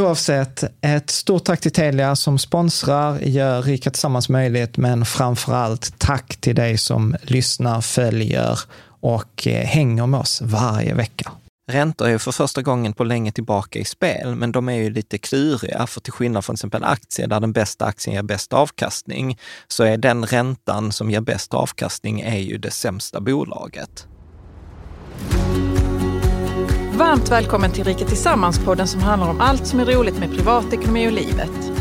Oavsett, ett stort tack till Telia som sponsrar, gör Rika Tillsammans möjligt, men framför allt tack till dig som lyssnar, följer och eh, hänger med oss varje vecka. Räntor är för första gången på länge tillbaka i spel, men de är ju lite kluriga, för till skillnad från till exempel aktier, där den bästa aktien ger bäst avkastning, så är den räntan som ger bäst avkastning är ju det sämsta bolaget. Varmt välkommen till Rika Tillsammans-podden som handlar om allt som är roligt med privatekonomi och livet.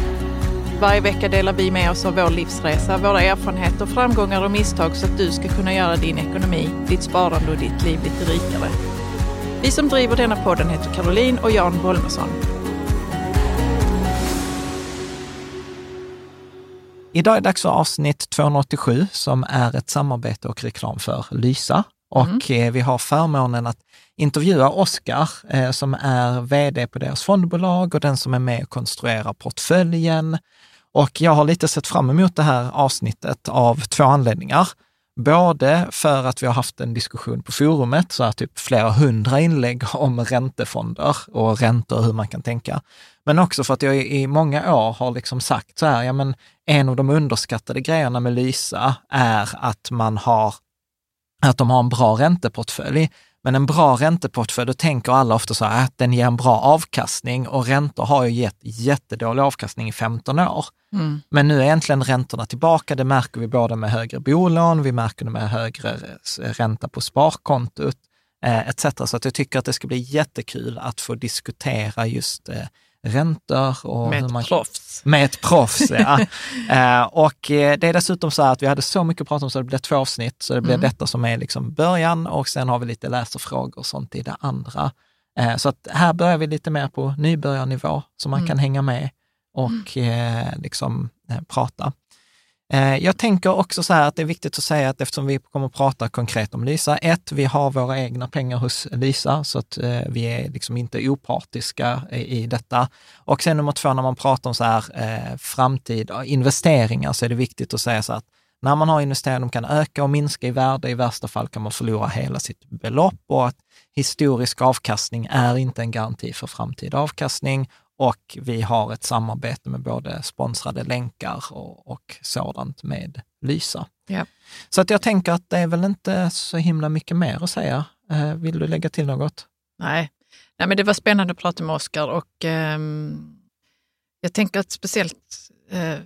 Varje vecka delar vi med oss av vår livsresa, våra erfarenheter, framgångar och misstag så att du ska kunna göra din ekonomi, ditt sparande och ditt liv lite rikare. Vi som driver denna podden heter Caroline och Jan Bolmesson. Idag är det dags för avsnitt 287 som är ett samarbete och reklam för Lysa. Och mm. vi har förmånen att intervjua Oskar eh, som är vd på deras fondbolag och den som är med och konstruerar portföljen. Och jag har lite sett fram emot det här avsnittet av två anledningar. Både för att vi har haft en diskussion på forumet, så här typ flera hundra inlägg om räntefonder och räntor och hur man kan tänka. Men också för att jag i många år har liksom sagt så här, ja men en av de underskattade grejerna med Lysa är att man har, att de har en bra ränteportfölj. Men en bra ränteportfölj, då tänker alla ofta så här att den ger en bra avkastning och räntor har ju gett jättedålig avkastning i 15 år. Mm. Men nu är egentligen räntorna tillbaka, det märker vi både med högre bolån, vi märker det med högre ränta på sparkontot eh, etc. Så att jag tycker att det ska bli jättekul att få diskutera just eh, räntor. Och med ett man, proffs. Med ett proffs, ja. eh, och eh, det är dessutom så att vi hade så mycket att prata om så det blev två avsnitt, så det blir mm. detta som är liksom början och sen har vi lite läsarfrågor och sånt i det andra. Eh, så att här börjar vi lite mer på nybörjarnivå, så man mm. kan hänga med och mm. eh, liksom eh, prata. Eh, jag tänker också så här att det är viktigt att säga att eftersom vi kommer att prata konkret om Lysa, ett, vi har våra egna pengar hos Lysa, så att eh, vi är liksom inte opartiska i, detta. Och sen nummer två, när man pratar om så här eh, framtida investeringar, så är det viktigt att säga så att när man har investeringar, de kan öka och minska i värde. I värsta fall kan man förlora hela sitt belopp och att historisk avkastning är inte en garanti för framtida avkastning och vi har ett samarbete med både sponsrade länkar och, och sådant med Lysa. Ja. Så att jag tänker att det är väl inte så himla mycket mer att säga. Eh, vill du lägga till något? Nej, Nej, men det var spännande att prata med Oskar och eh, jag tänker att speciellt eh,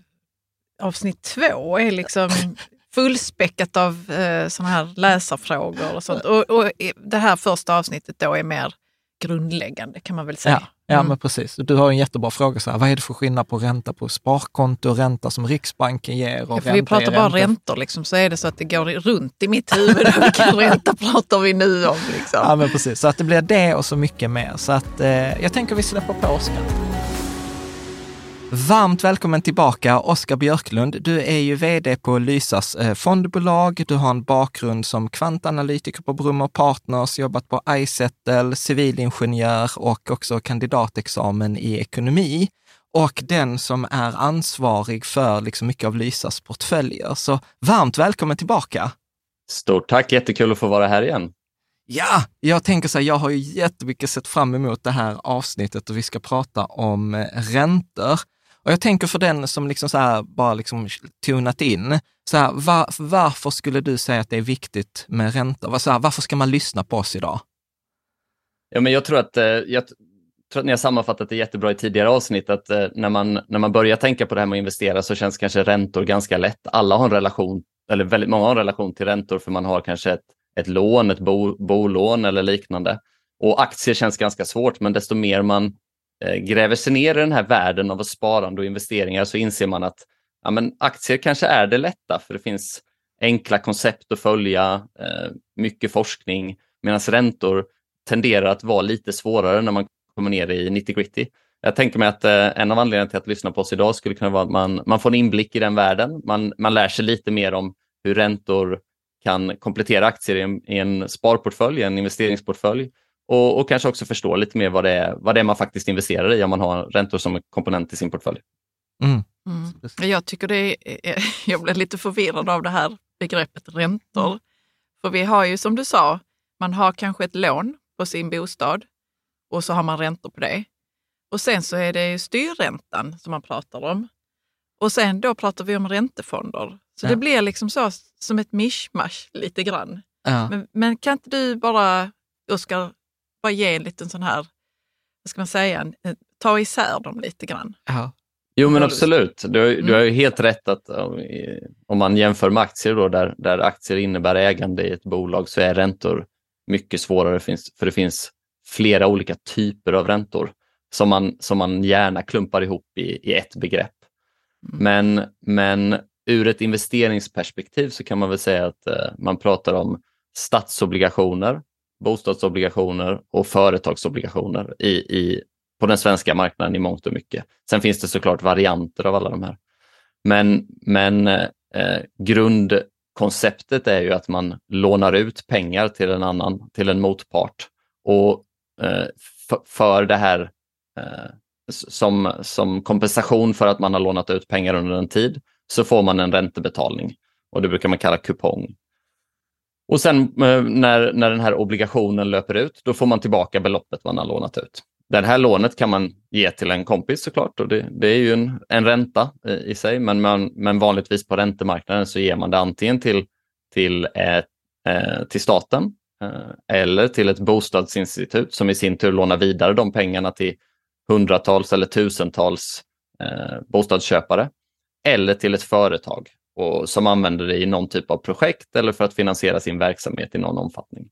avsnitt två är liksom fullspäckat av eh, sådana här läsarfrågor och sånt. Och, och, det här första avsnittet då är mer grundläggande kan man väl säga. Ja, ja mm. men precis. Du har en jättebra fråga, så här, vad är det för skillnad på ränta på sparkonto och ränta som Riksbanken ger? Och ja, vi pratar bara räntor, liksom, så är det så att det går runt i mitt huvud. Vilken ränta pratar vi nu om? Liksom. Ja, men precis. Så att det blir det och så mycket mer. Så att eh, jag tänker vi släpper på Oskar. Varmt välkommen tillbaka, Oskar Björklund. Du är ju vd på Lysas eh, fondbolag. Du har en bakgrund som kvantanalytiker på Brummer Partners, jobbat på iSettle, civilingenjör och också kandidatexamen i ekonomi. Och den som är ansvarig för liksom mycket av Lysas portföljer. Så varmt välkommen tillbaka! Stort tack, jättekul att få vara här igen. Ja, jag tänker så här, jag har ju jättemycket sett fram emot det här avsnittet och vi ska prata om eh, räntor. Och jag tänker för den som liksom så här bara liksom tunat in, så här, var, varför skulle du säga att det är viktigt med räntor? Så här, varför ska man lyssna på oss idag? Ja, men jag tror att, eh, jag tror att ni har sammanfattat det jättebra i tidigare avsnitt, att eh, när man, när man börjar tänka på det här med att investera så känns kanske räntor ganska lätt. Alla har en relation, eller väldigt många har en relation till räntor för man har kanske ett, ett lån, ett bo, bolån eller liknande. Och aktier känns ganska svårt, men desto mer man Eh, gräver sig ner i den här världen av sparande och investeringar så inser man att ja, men aktier kanske är det lätta för det finns enkla koncept att följa, eh, mycket forskning, medan räntor tenderar att vara lite svårare när man kommer ner i 90 gritty. Jag tänker mig att eh, en av anledningarna till att lyssna på oss idag skulle kunna vara att man, man får en inblick i den världen. Man, man lär sig lite mer om hur räntor kan komplettera aktier i en, i en sparportfölj, en investeringsportfölj och, och, kanske också förstå lite mer vad det, är, vad det är man faktiskt investerar i om man har räntor som en komponent i sin portfölj. Mm. Mm. Jag tycker det är, jag blir lite förvirrad av det här begreppet räntor. Mm. För vi har ju som du sa, man har kanske ett lån på sin bostad och så har man räntor på det. Och sen så är det styrräntan som man pratar om. Och sen då pratar vi om räntefonder. Så ja. det blir liksom så som ett mischmasch lite grann. Ja. Men, men, kan inte du bara, Oskar, bara ge en liten sån här, vad ska man säga, ta isär dem lite grann. Ja. Jo men absolut, du, har, du har ju mm. helt rätt att om man jämför med aktier då, där, där aktier innebär ägande i ett bolag så är räntor mycket svårare för det finns flera olika typer av räntor som man, som man gärna klumpar ihop i, i ett begrepp. Mm. Men, men ur ett investeringsperspektiv så kan man väl säga att eh, man pratar om statsobligationer bostadsobligationer och företagsobligationer i, i, på den svenska marknaden i mångt och mycket. Sen finns det såklart varianter av alla de här. Men, men eh, grundkonceptet är ju att man lånar ut pengar till en annan, till en motpart. Och eh, för det här eh, som, som kompensation för att man har lånat ut pengar under en tid så får man en räntebetalning och det brukar man kalla kupong. Och sen eh, när, när den här obligationen löper ut, då får man tillbaka beloppet man har lånat ut. Det här lånet kan man ge till en kompis såklart och det, det är ju en, en ränta i, i sig, men, man, men vanligtvis på räntemarknaden så ger man det antingen till, till, ett, eh, till staten eh, eller till ett bostadsinstitut som i sin tur lånar vidare de pengarna till hundratals eller tusentals eh, bostadsköpare eller till ett företag och som använder det i någon typ av projekt eller för att finansiera sin verksamhet i någon omfattning.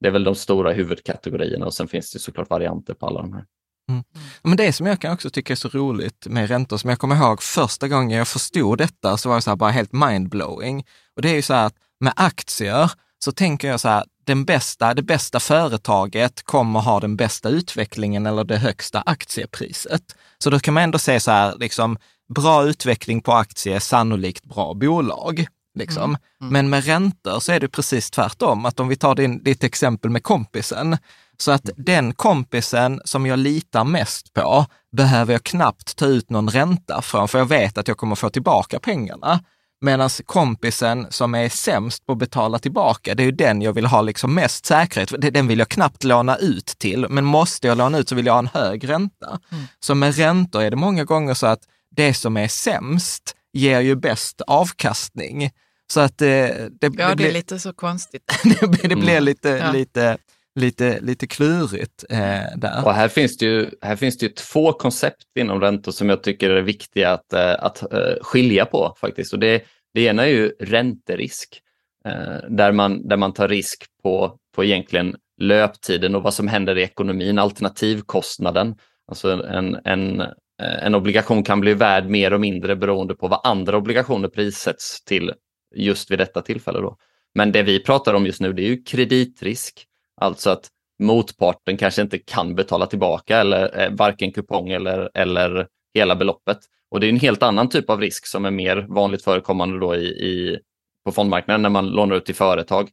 Det är väl de stora huvudkategorierna och sen finns det såklart varianter på alla de här. Mm. Men det som jag kan också tycka är så roligt med räntor, som jag kommer ihåg första gången jag förstod detta, så var det så bara helt mindblowing. Och det är ju så här att med aktier så tänker jag så här, den bästa, det bästa företaget kommer ha den bästa utvecklingen eller det högsta aktiepriset. Så då kan man ändå se så här, liksom, bra utveckling på aktie, sannolikt bra bolag. Liksom. Mm. Mm. Men med räntor så är det precis tvärtom. Att om vi tar din, ditt exempel med kompisen, så att den kompisen som jag litar mest på behöver jag knappt ta ut någon ränta från, för jag vet att jag kommer få tillbaka pengarna. Medan kompisen som är sämst på att betala tillbaka, det är ju den jag vill ha liksom mest säkerhet Den vill jag knappt låna ut till, men måste jag låna ut så vill jag ha en hög ränta. Mm. Så med räntor är det många gånger så att det som är sämst ger ju bäst avkastning. Så att det, det, ja, det, det blir lite så konstigt. det, blir mm. lite, ja. lite lite, lite klurigt eh, där. Och här finns, det ju, här finns det ju två koncept inom räntor som jag tycker är viktiga att, eh, att uh, skilja på faktiskt. Och det, det ena är ju ränterisk, uh, där, man, där man tar risk på, på egentligen löptiden och vad som händer i ekonomin, alternativkostnaden. Alltså en, en, Eh, en obligation kan bli värd mer och mindre beroende på vad andra obligationer prissätts till just vid detta tillfälle. Då. Men det vi pratar om just nu det är ju kreditrisk, alltså att motparten kanske inte kan betala tillbaka eller eh, varken kupong eller, eller hela beloppet. Och det är en helt annan typ av risk som är mer vanligt förekommande då i, i på fondmarknaden när man lånar ut till företag.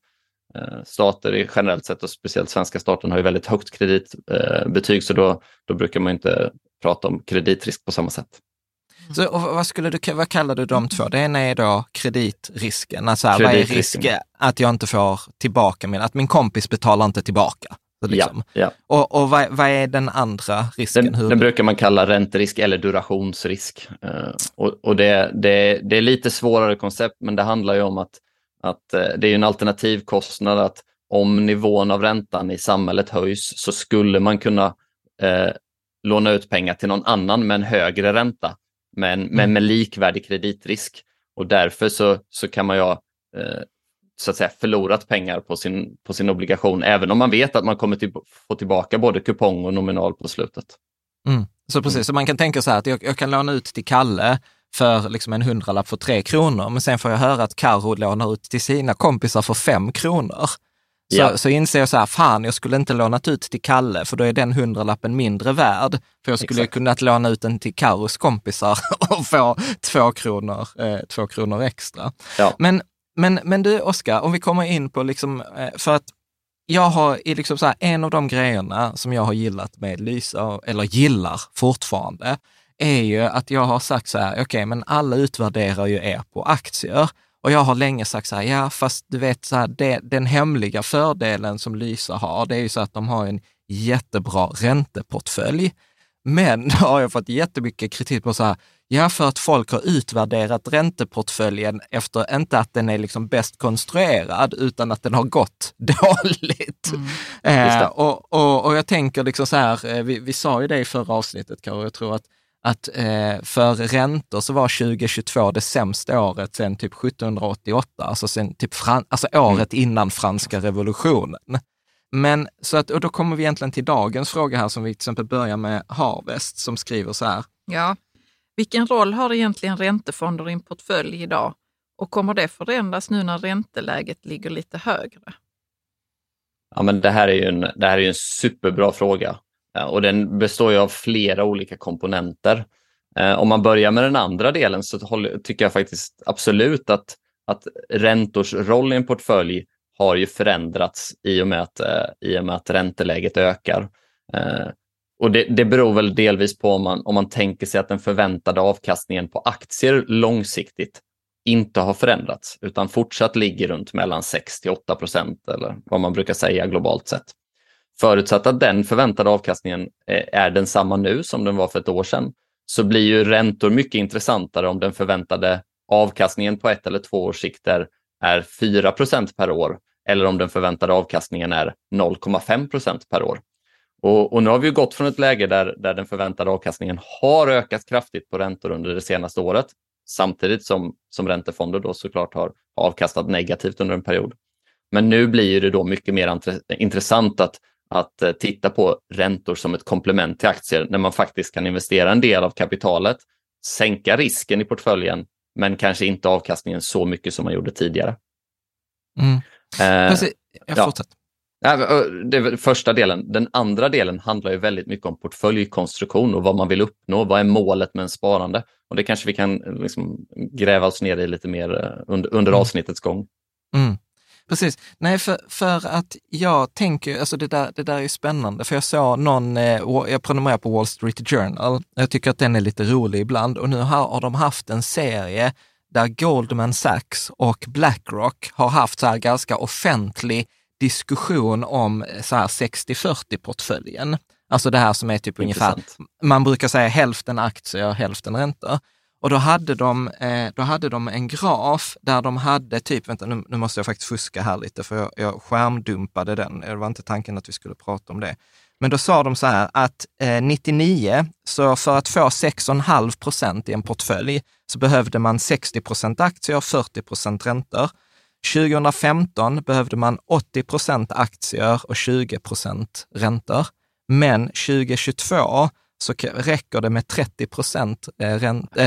Eh, stater generellt sett och speciellt svenska staten har ju väldigt högt kreditbetyg eh, så då, då brukar man inte prata om kreditrisk på samma sätt. Så, vad, skulle du, vad kallar du de två? Det ena är då kreditrisken. Alltså, vad är risken att jag inte får tillbaka min, att min kompis betalar inte tillbaka? Liksom. Ja, ja. Och, och vad, vad, är den andra risken? Den, den brukar man kalla ränterisk eller durationsrisk. Uh, och, och det, det, det, är lite svårare koncept, men det handlar ju om att, att uh, det är en alternativkostnad att om nivån av räntan i samhället höjs så skulle man kunna uh, låna ut pengar till någon annan med en högre ränta men, mm. men med likvärdig kreditrisk. Och därför så, så kan man ju ha eh, så att säga, förlorat pengar på sin, på sin obligation, även om man vet att man kommer till, få tillbaka både kupong och nominal på slutet. Mm. Så precis, mm. så man kan tänka så här att jag, jag kan låna ut till Kalle för liksom en hundralapp för tre kronor, men sen får jag höra att Carro lånar ut till sina kompisar för fem kronor. Så, ja. så inser jag så här, fan jag skulle inte lånat ut till Kalle för då är den hundralappen mindre värd. För jag skulle Exakt. kunnat låna ut den till Carros kompisar och få två kronor, eh, två kronor extra. Ja. Men, men, men du Oskar, om vi kommer in på liksom, eh, för att jag har liksom så här, en av de grejerna som jag har gillat med Lysa, eller gillar fortfarande, är ju att jag har sagt så här, okej, okay, men alla utvärderar ju er på aktier. Och jag har länge sagt så här, ja fast du vet, så här, det, den hemliga fördelen som Lysa har, det är ju så att de har en jättebra ränteportfölj. Men då har jag fått jättemycket kritik på så här, ja för att folk har utvärderat ränteportföljen efter, inte att den är liksom bäst konstruerad, utan att den har gått dåligt. Mm. Eh, och, och, och jag tänker liksom så här, eh, vi, vi sa ju det i förra avsnittet, Karo, jag tror att att eh, för räntor så var 2022 det sämsta året sedan typ 1788, alltså, sen typ fran alltså året mm. innan franska revolutionen. Men så att, och då kommer vi egentligen till dagens fråga här som vi till exempel börjar med Harvest som skriver så här. Ja, vilken roll har egentligen räntefonder i en portfölj idag? Och kommer det förändras nu när ränteläget ligger lite högre? Ja, men det här är ju en, det här är en superbra fråga Eh, och den består ju av flera olika komponenter. Eh, om man börjar med den andra delen så tycker jag faktiskt absolut att, att räntors roll i en portfölj har ju förändrats i och med att, eh, i och med att ränteläget ökar. Och det, det beror väl delvis på om man, om man tänker sig att den förväntade avkastningen på aktier långsiktigt inte har förändrats utan fortsatt ligger runt mellan 6 till 8 procent eller vad man brukar säga globalt sett. Förutsatt att den förväntade avkastningen eh, är densamma nu som den var för ett år sedan, så blir ju räntor mycket intressantare om den förväntade avkastningen på ett eller två års sikt är, 4 per år eller om den förväntade avkastningen är 0,5% per år. Och, och, nu har vi gått från ett läge där, där den förväntade avkastningen har ökat kraftigt på räntor under det senaste året, samtidigt som, som räntefonder då såklart har avkastat negativt under en period. Men nu blir det då mycket mer intressant att att eh, titta på räntor som ett komplement till aktier när man faktiskt kan investera en del av kapitalet, sänka risken i portföljen, men kanske inte avkastningen så mycket som man gjorde tidigare. Mm. Eh. Jag ja. Det är första delen. Den andra delen handlar ju väldigt mycket om portföljkonstruktion och vad man vill uppnå. Vad är målet med en sparande? Och det kanske vi kan liksom gräva oss ner i lite mer eh, under, under mm. avsnittets gång. Mm. Precis. Nej, för, för att jag tänker, alltså det där, det där är spännande, för jag såg någon, eh, jag prenumererar på Wall Street Journal, jag tycker att den är lite rolig ibland och nu har, har de haft en serie där Goldman Sachs och Blackrock har haft så här ganska offentlig diskussion om eh, så här 60-40-portföljen. Alltså det här som är typ Intressant. ungefär, man brukar säga hälften aktier, hälften räntor. Och då hade, de, eh, då hade de en graf där de hade typ, vänta nu, nu måste jag faktiskt fuska här lite för jag, jag skärmdumpade den. Det var inte tanken att vi skulle prata om det. Men då sa de så här att eh, 99, så för att få 6,5 procent i en portfölj så behövde man 60 procent aktier och 40 procent räntor. 2015 behövde man 80 procent aktier och 20 procent räntor. Men 2022 så räcker det med 30 procent, eh,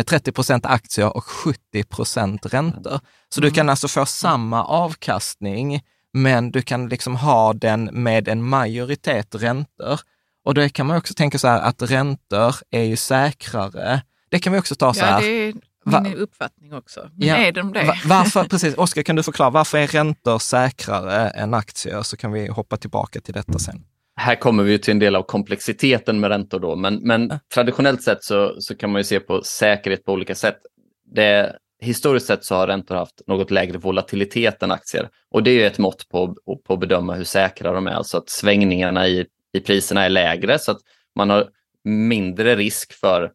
30 eh, procent aktier och 70 procent räntor. Så du mm. kan alltså få samma avkastning, men du kan liksom ha den med en majoritet räntor. Och då kan man också tänka så här att räntor är ju säkrare. Det kan vi också ta så här. Ja, det är min uppfattning också. Men ja, är de det? Varför, precis, Oskar, kan du förklara, varför är räntor säkrare än aktier? Så kan vi hoppa tillbaka till detta sen här kommer vi till en del av komplexiteten med räntor då, men, men traditionellt sett så, så kan man ju se på säkerhet på olika sätt. Det, historiskt sett så har räntor haft något lägre volatilitet än aktier och det är ett mått på, på att bedöma hur säkra de är, alltså att svängningarna i, i priserna är lägre så att man har mindre risk för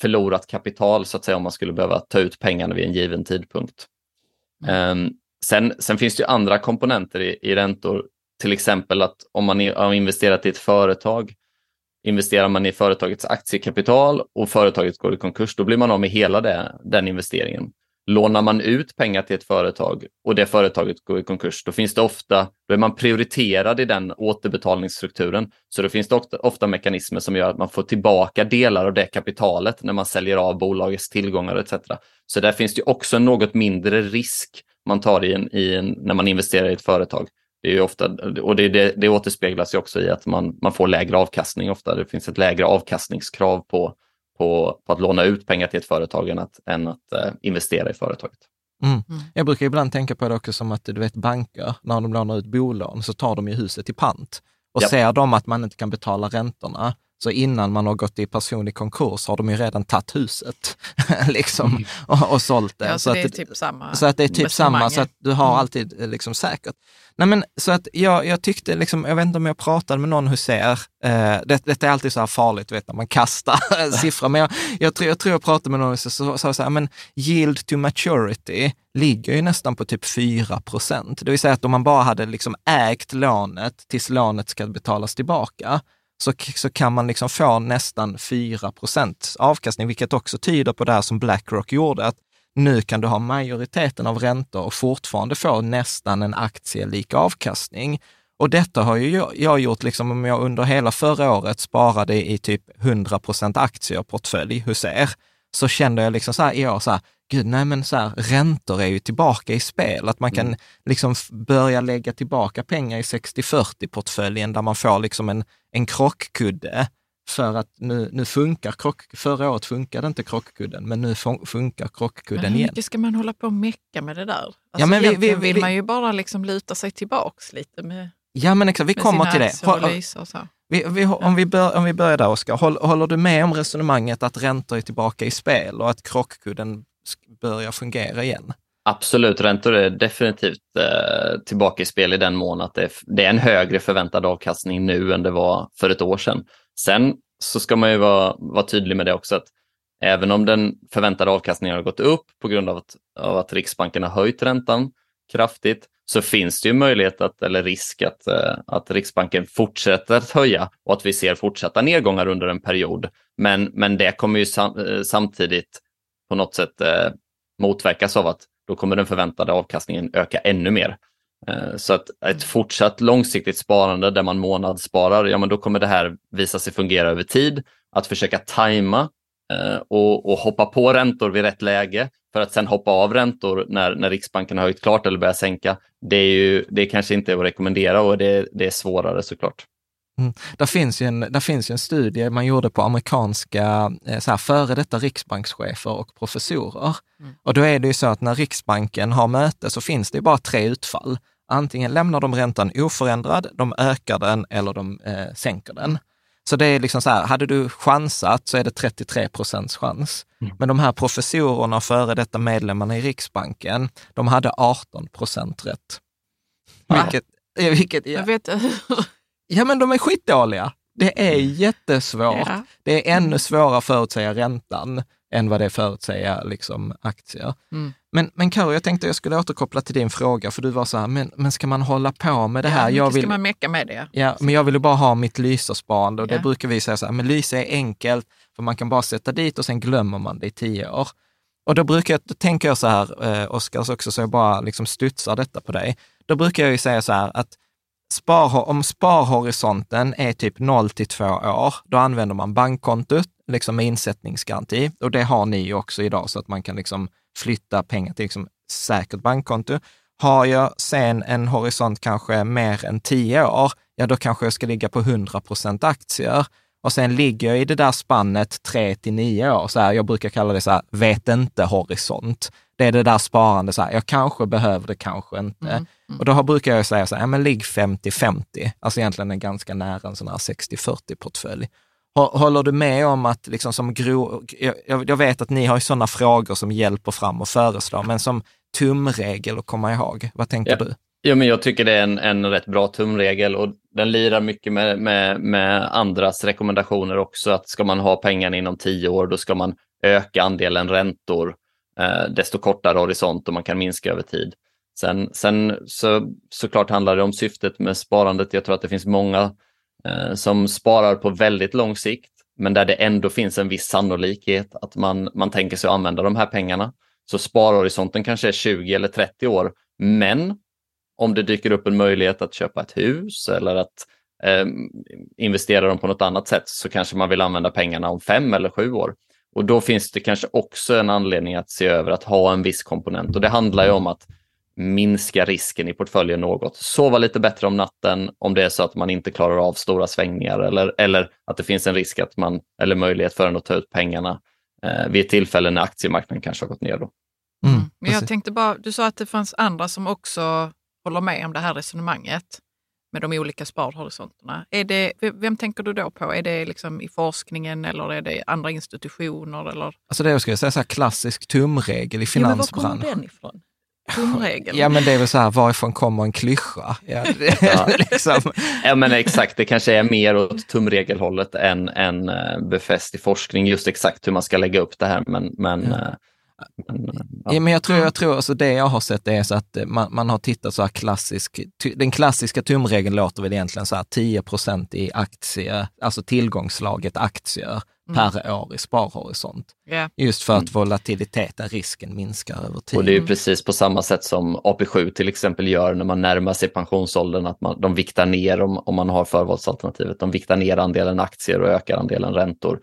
förlorat kapital så att säga om man skulle behöva ta ut pengarna vid en given tidpunkt. Mm. Um, sen, sen finns det ju andra komponenter i, i räntor till exempel att om man har investerat i ett företag, investerar man i företagets aktiekapital och företaget går i konkurs, då blir man av med hela det, den investeringen. Lånar man ut pengar till ett företag och det företaget går i konkurs, då finns det ofta, då är man prioriterad i den återbetalningsstrukturen. Så då finns det ofta, ofta mekanismer som gör att man får tillbaka delar av det kapitalet när man säljer av bolagets tillgångar etc. Så där finns det också en något mindre risk man tar i, en, i en, när man investerar i ett företag. Det, är ofta, och det, det, det återspeglas ju också i att man, man får lägre avkastning ofta. Det finns ett lägre avkastningskrav på, på, på att låna ut pengar till ett företag än att, än att uh, investera i företaget. Mm. Mm. Jag brukar ibland tänka på det också som att du vet banker, när de lånar ut bolån så tar de ju huset i pant. Och yep. ser de att man inte kan betala räntorna, så innan man har gått i personlig konkurs har de ju redan tagit huset liksom, mm. och, och sålt det. Ja, så, så det är typ samma Så att det är typ samma, så att du har mm. alltid eh, liksom säkert. Nej, men, så att jag, jag tyckte, liksom, jag vet inte om jag pratade med någon huser, eh, det, detta är alltid så här farligt, vet, när man kastar siffror, men jag, jag, tror, jag tror jag pratade med någon som sa så här, men yield to maturity ligger ju nästan på typ 4 procent. Det vill säga att om man bara hade liksom ägt lånet tills lånet ska betalas tillbaka, så, så kan man liksom få nästan 4 avkastning, vilket också tyder på det här som Blackrock gjorde, att nu kan du ha majoriteten av räntor och fortfarande få nästan en aktielik avkastning. Och detta har ju jag gjort, liksom om jag under hela förra året sparade i typ 100 procent aktier portfölj hos er, så kände jag liksom så här i år, så här, gud, nej men så här, räntor är ju tillbaka i spel. Att man kan mm. liksom börja lägga tillbaka pengar i 60-40-portföljen där man får liksom en, en krockkudde för att nu, nu funkar krock, förra året funkade inte krockkudden, men nu funkar krockkudden igen. Hur mycket ska man hålla på och mecka med det där? Alltså, ja, men vi, vi, vill vi, man ju bara liksom luta sig tillbaks lite med Ja, men exakt, vi kommer till det. Vi, vi, om, vi bör, om vi börjar där, Oskar. Håller, håller du med om resonemanget att räntor är tillbaka i spel och att krockkudden börjar fungera igen? Absolut, räntor är definitivt eh, tillbaka i spel i den mån att det är, det är en högre förväntad avkastning nu än det var för ett år sedan. Sen så ska man ju vara, vara tydlig med det också att även om den förväntade avkastningen har gått upp på grund av att, av att Riksbanken har höjt räntan kraftigt så finns det ju möjlighet att, eller risk att, eh, att Riksbanken fortsätter att höja och att vi ser fortsatta nedgångar under en period. Men, men det kommer ju sam, eh, samtidigt på något sätt eh, motverkas av att då kommer den förväntade avkastningen öka ännu mer. Eh, så att ett fortsatt långsiktigt sparande där man månadssparar, ja men då kommer det här visa sig fungera över tid. Att försöka tajma och, och, hoppa på räntor vid rätt läge för att sen hoppa av räntor när, när Riksbanken har höjt klart eller börjar sänka. Det är ju det kanske inte är att rekommendera och det, det är svårare såklart. Mm. Där, finns ju en, där finns ju en studie man gjorde på amerikanska eh, så här, före detta riksbankschefer och professorer. Mm. Och då är det ju så att när Riksbanken har möte så finns det bara tre utfall. Antingen lämnar de räntan oförändrad, de ökar den eller de eh, sänker den. Så det är liksom så här, hade du chansat så är det 33 procents chans. Mm. Men de här professorerna och före detta medlemmarna i Riksbanken, de hade 18 procent rätt. Vilket, vilket, ja. Jag vet Ja, men de är skitdåliga. Det är jättesvårt. Ja. Det är ännu svårare att förutsäga räntan. än vad det är förutsäga liksom, aktier. Mm. Men, men Karo, jag tänkte jag skulle återkoppla till din fråga, för du var så här, men, men ska man hålla på med det här? Ja, jag vill, ska man mecka med det. ja, men jag vill ju bara ha mitt Lysa-sparande och det Ja. brukar vi säga så här, men Lysa är enkelt, för man kan bara sätta dit och sen glömmer man det i tio år. Och då brukar jag, då tänker jag så här, eh, Oskars också, så jag bara liksom studsar detta på dig. Då brukar jag ju säga så här att spar, om sparhorisonten är typ 0 till 2 år, då använder man bankkontot liksom med insättningsgaranti. Och det har ni ju också idag, så att man kan liksom flytta pengar till liksom säkert bankkonto. Har jag sen en horisont kanske mer än 10 år, ja då kanske jag ska ligga på 100 procent aktier. Och sen ligger jag i det där spannet 3 till 9 år. Så här, jag brukar kalla det så här, vet inte-horisont. Det är det där sparande, så här, jag kanske behöver det, kanske inte. Mm, Och då har- brukar jag säga så här, ja, men ligg 50-50. Alltså egentligen en ganska nära en sån här 60-40-portfölj. Hå- Håller du med om att, liksom som gro, jag, vet att ni har sådana frågor som hjälper fram och föreslår, men som tumregel att komma ihåg, vad tänker Ja. du? Ja, men jag tycker det är en, en rätt bra tumregel och den lirar mycket med, med, med andras rekommendationer också. Att ska man ha pengarna inom tio år, då ska man öka andelen räntor eh, desto kortare horisont och man kan minska över tid. Sen, sen så, såklart handlar det om syftet med sparandet. Jag tror att det finns många Eh, som sparar på väldigt lång sikt, men där det ändå finns en viss sannolikhet att man, man tänker sig att använda de här pengarna. Så sparhorisonten kanske är 20 eller 30 år, men om det dyker upp en möjlighet att köpa ett hus eller att eh, investera dem på något annat sätt så kanske man vill använda pengarna om fem eller sju år. Och då finns det kanske också en anledning att se över att ha en viss komponent och det handlar ju om att minska risken i portföljen något. Sova lite bättre om natten om det är så att man inte klarar av stora svängningar eller, eller att det finns en risk att man, eller möjlighet för en att ta ut pengarna eh, vid ett tillfälle när aktiemarknaden kanske har gått ner. Då. Mm, Men jag tänkte bara, du sa att det fanns andra som också håller med om det här resonemanget med de olika sparhorisonterna. Är det, vem tänker du då på? Är det liksom i forskningen eller är det andra institutioner? Eller? Alltså det jag skulle säga så här klassisk tumregel i Ja, men var finansbranschen. kommer den ifrån? Tumregeln? Ja, men det är väl så här, varifrån kommer en klyscha? Ja, liksom. Ja, men exakt, det kanske är mer åt tumregelhållet än, än eh, befäst i forskning, just exakt hur man ska lägga upp det här. Men, men, Ja. eh, men eh, Ja. ja. men jag tror, jag tror alltså det jag har sett är så att man, man har tittat så här klassisk, den klassiska tumregeln låter väl egentligen så här 10 procent i aktier, alltså tillgångslaget aktier per år i sparhorisont. Ja. Just för att volatiliteten, risken minskar över tid. Och det är ju precis på samma sätt som AP7 till exempel gör när man närmar sig pensionsåldern, att man, de viktar ner om, om man har förvalsalternativet. De viktar ner andelen aktier och ökar andelen räntor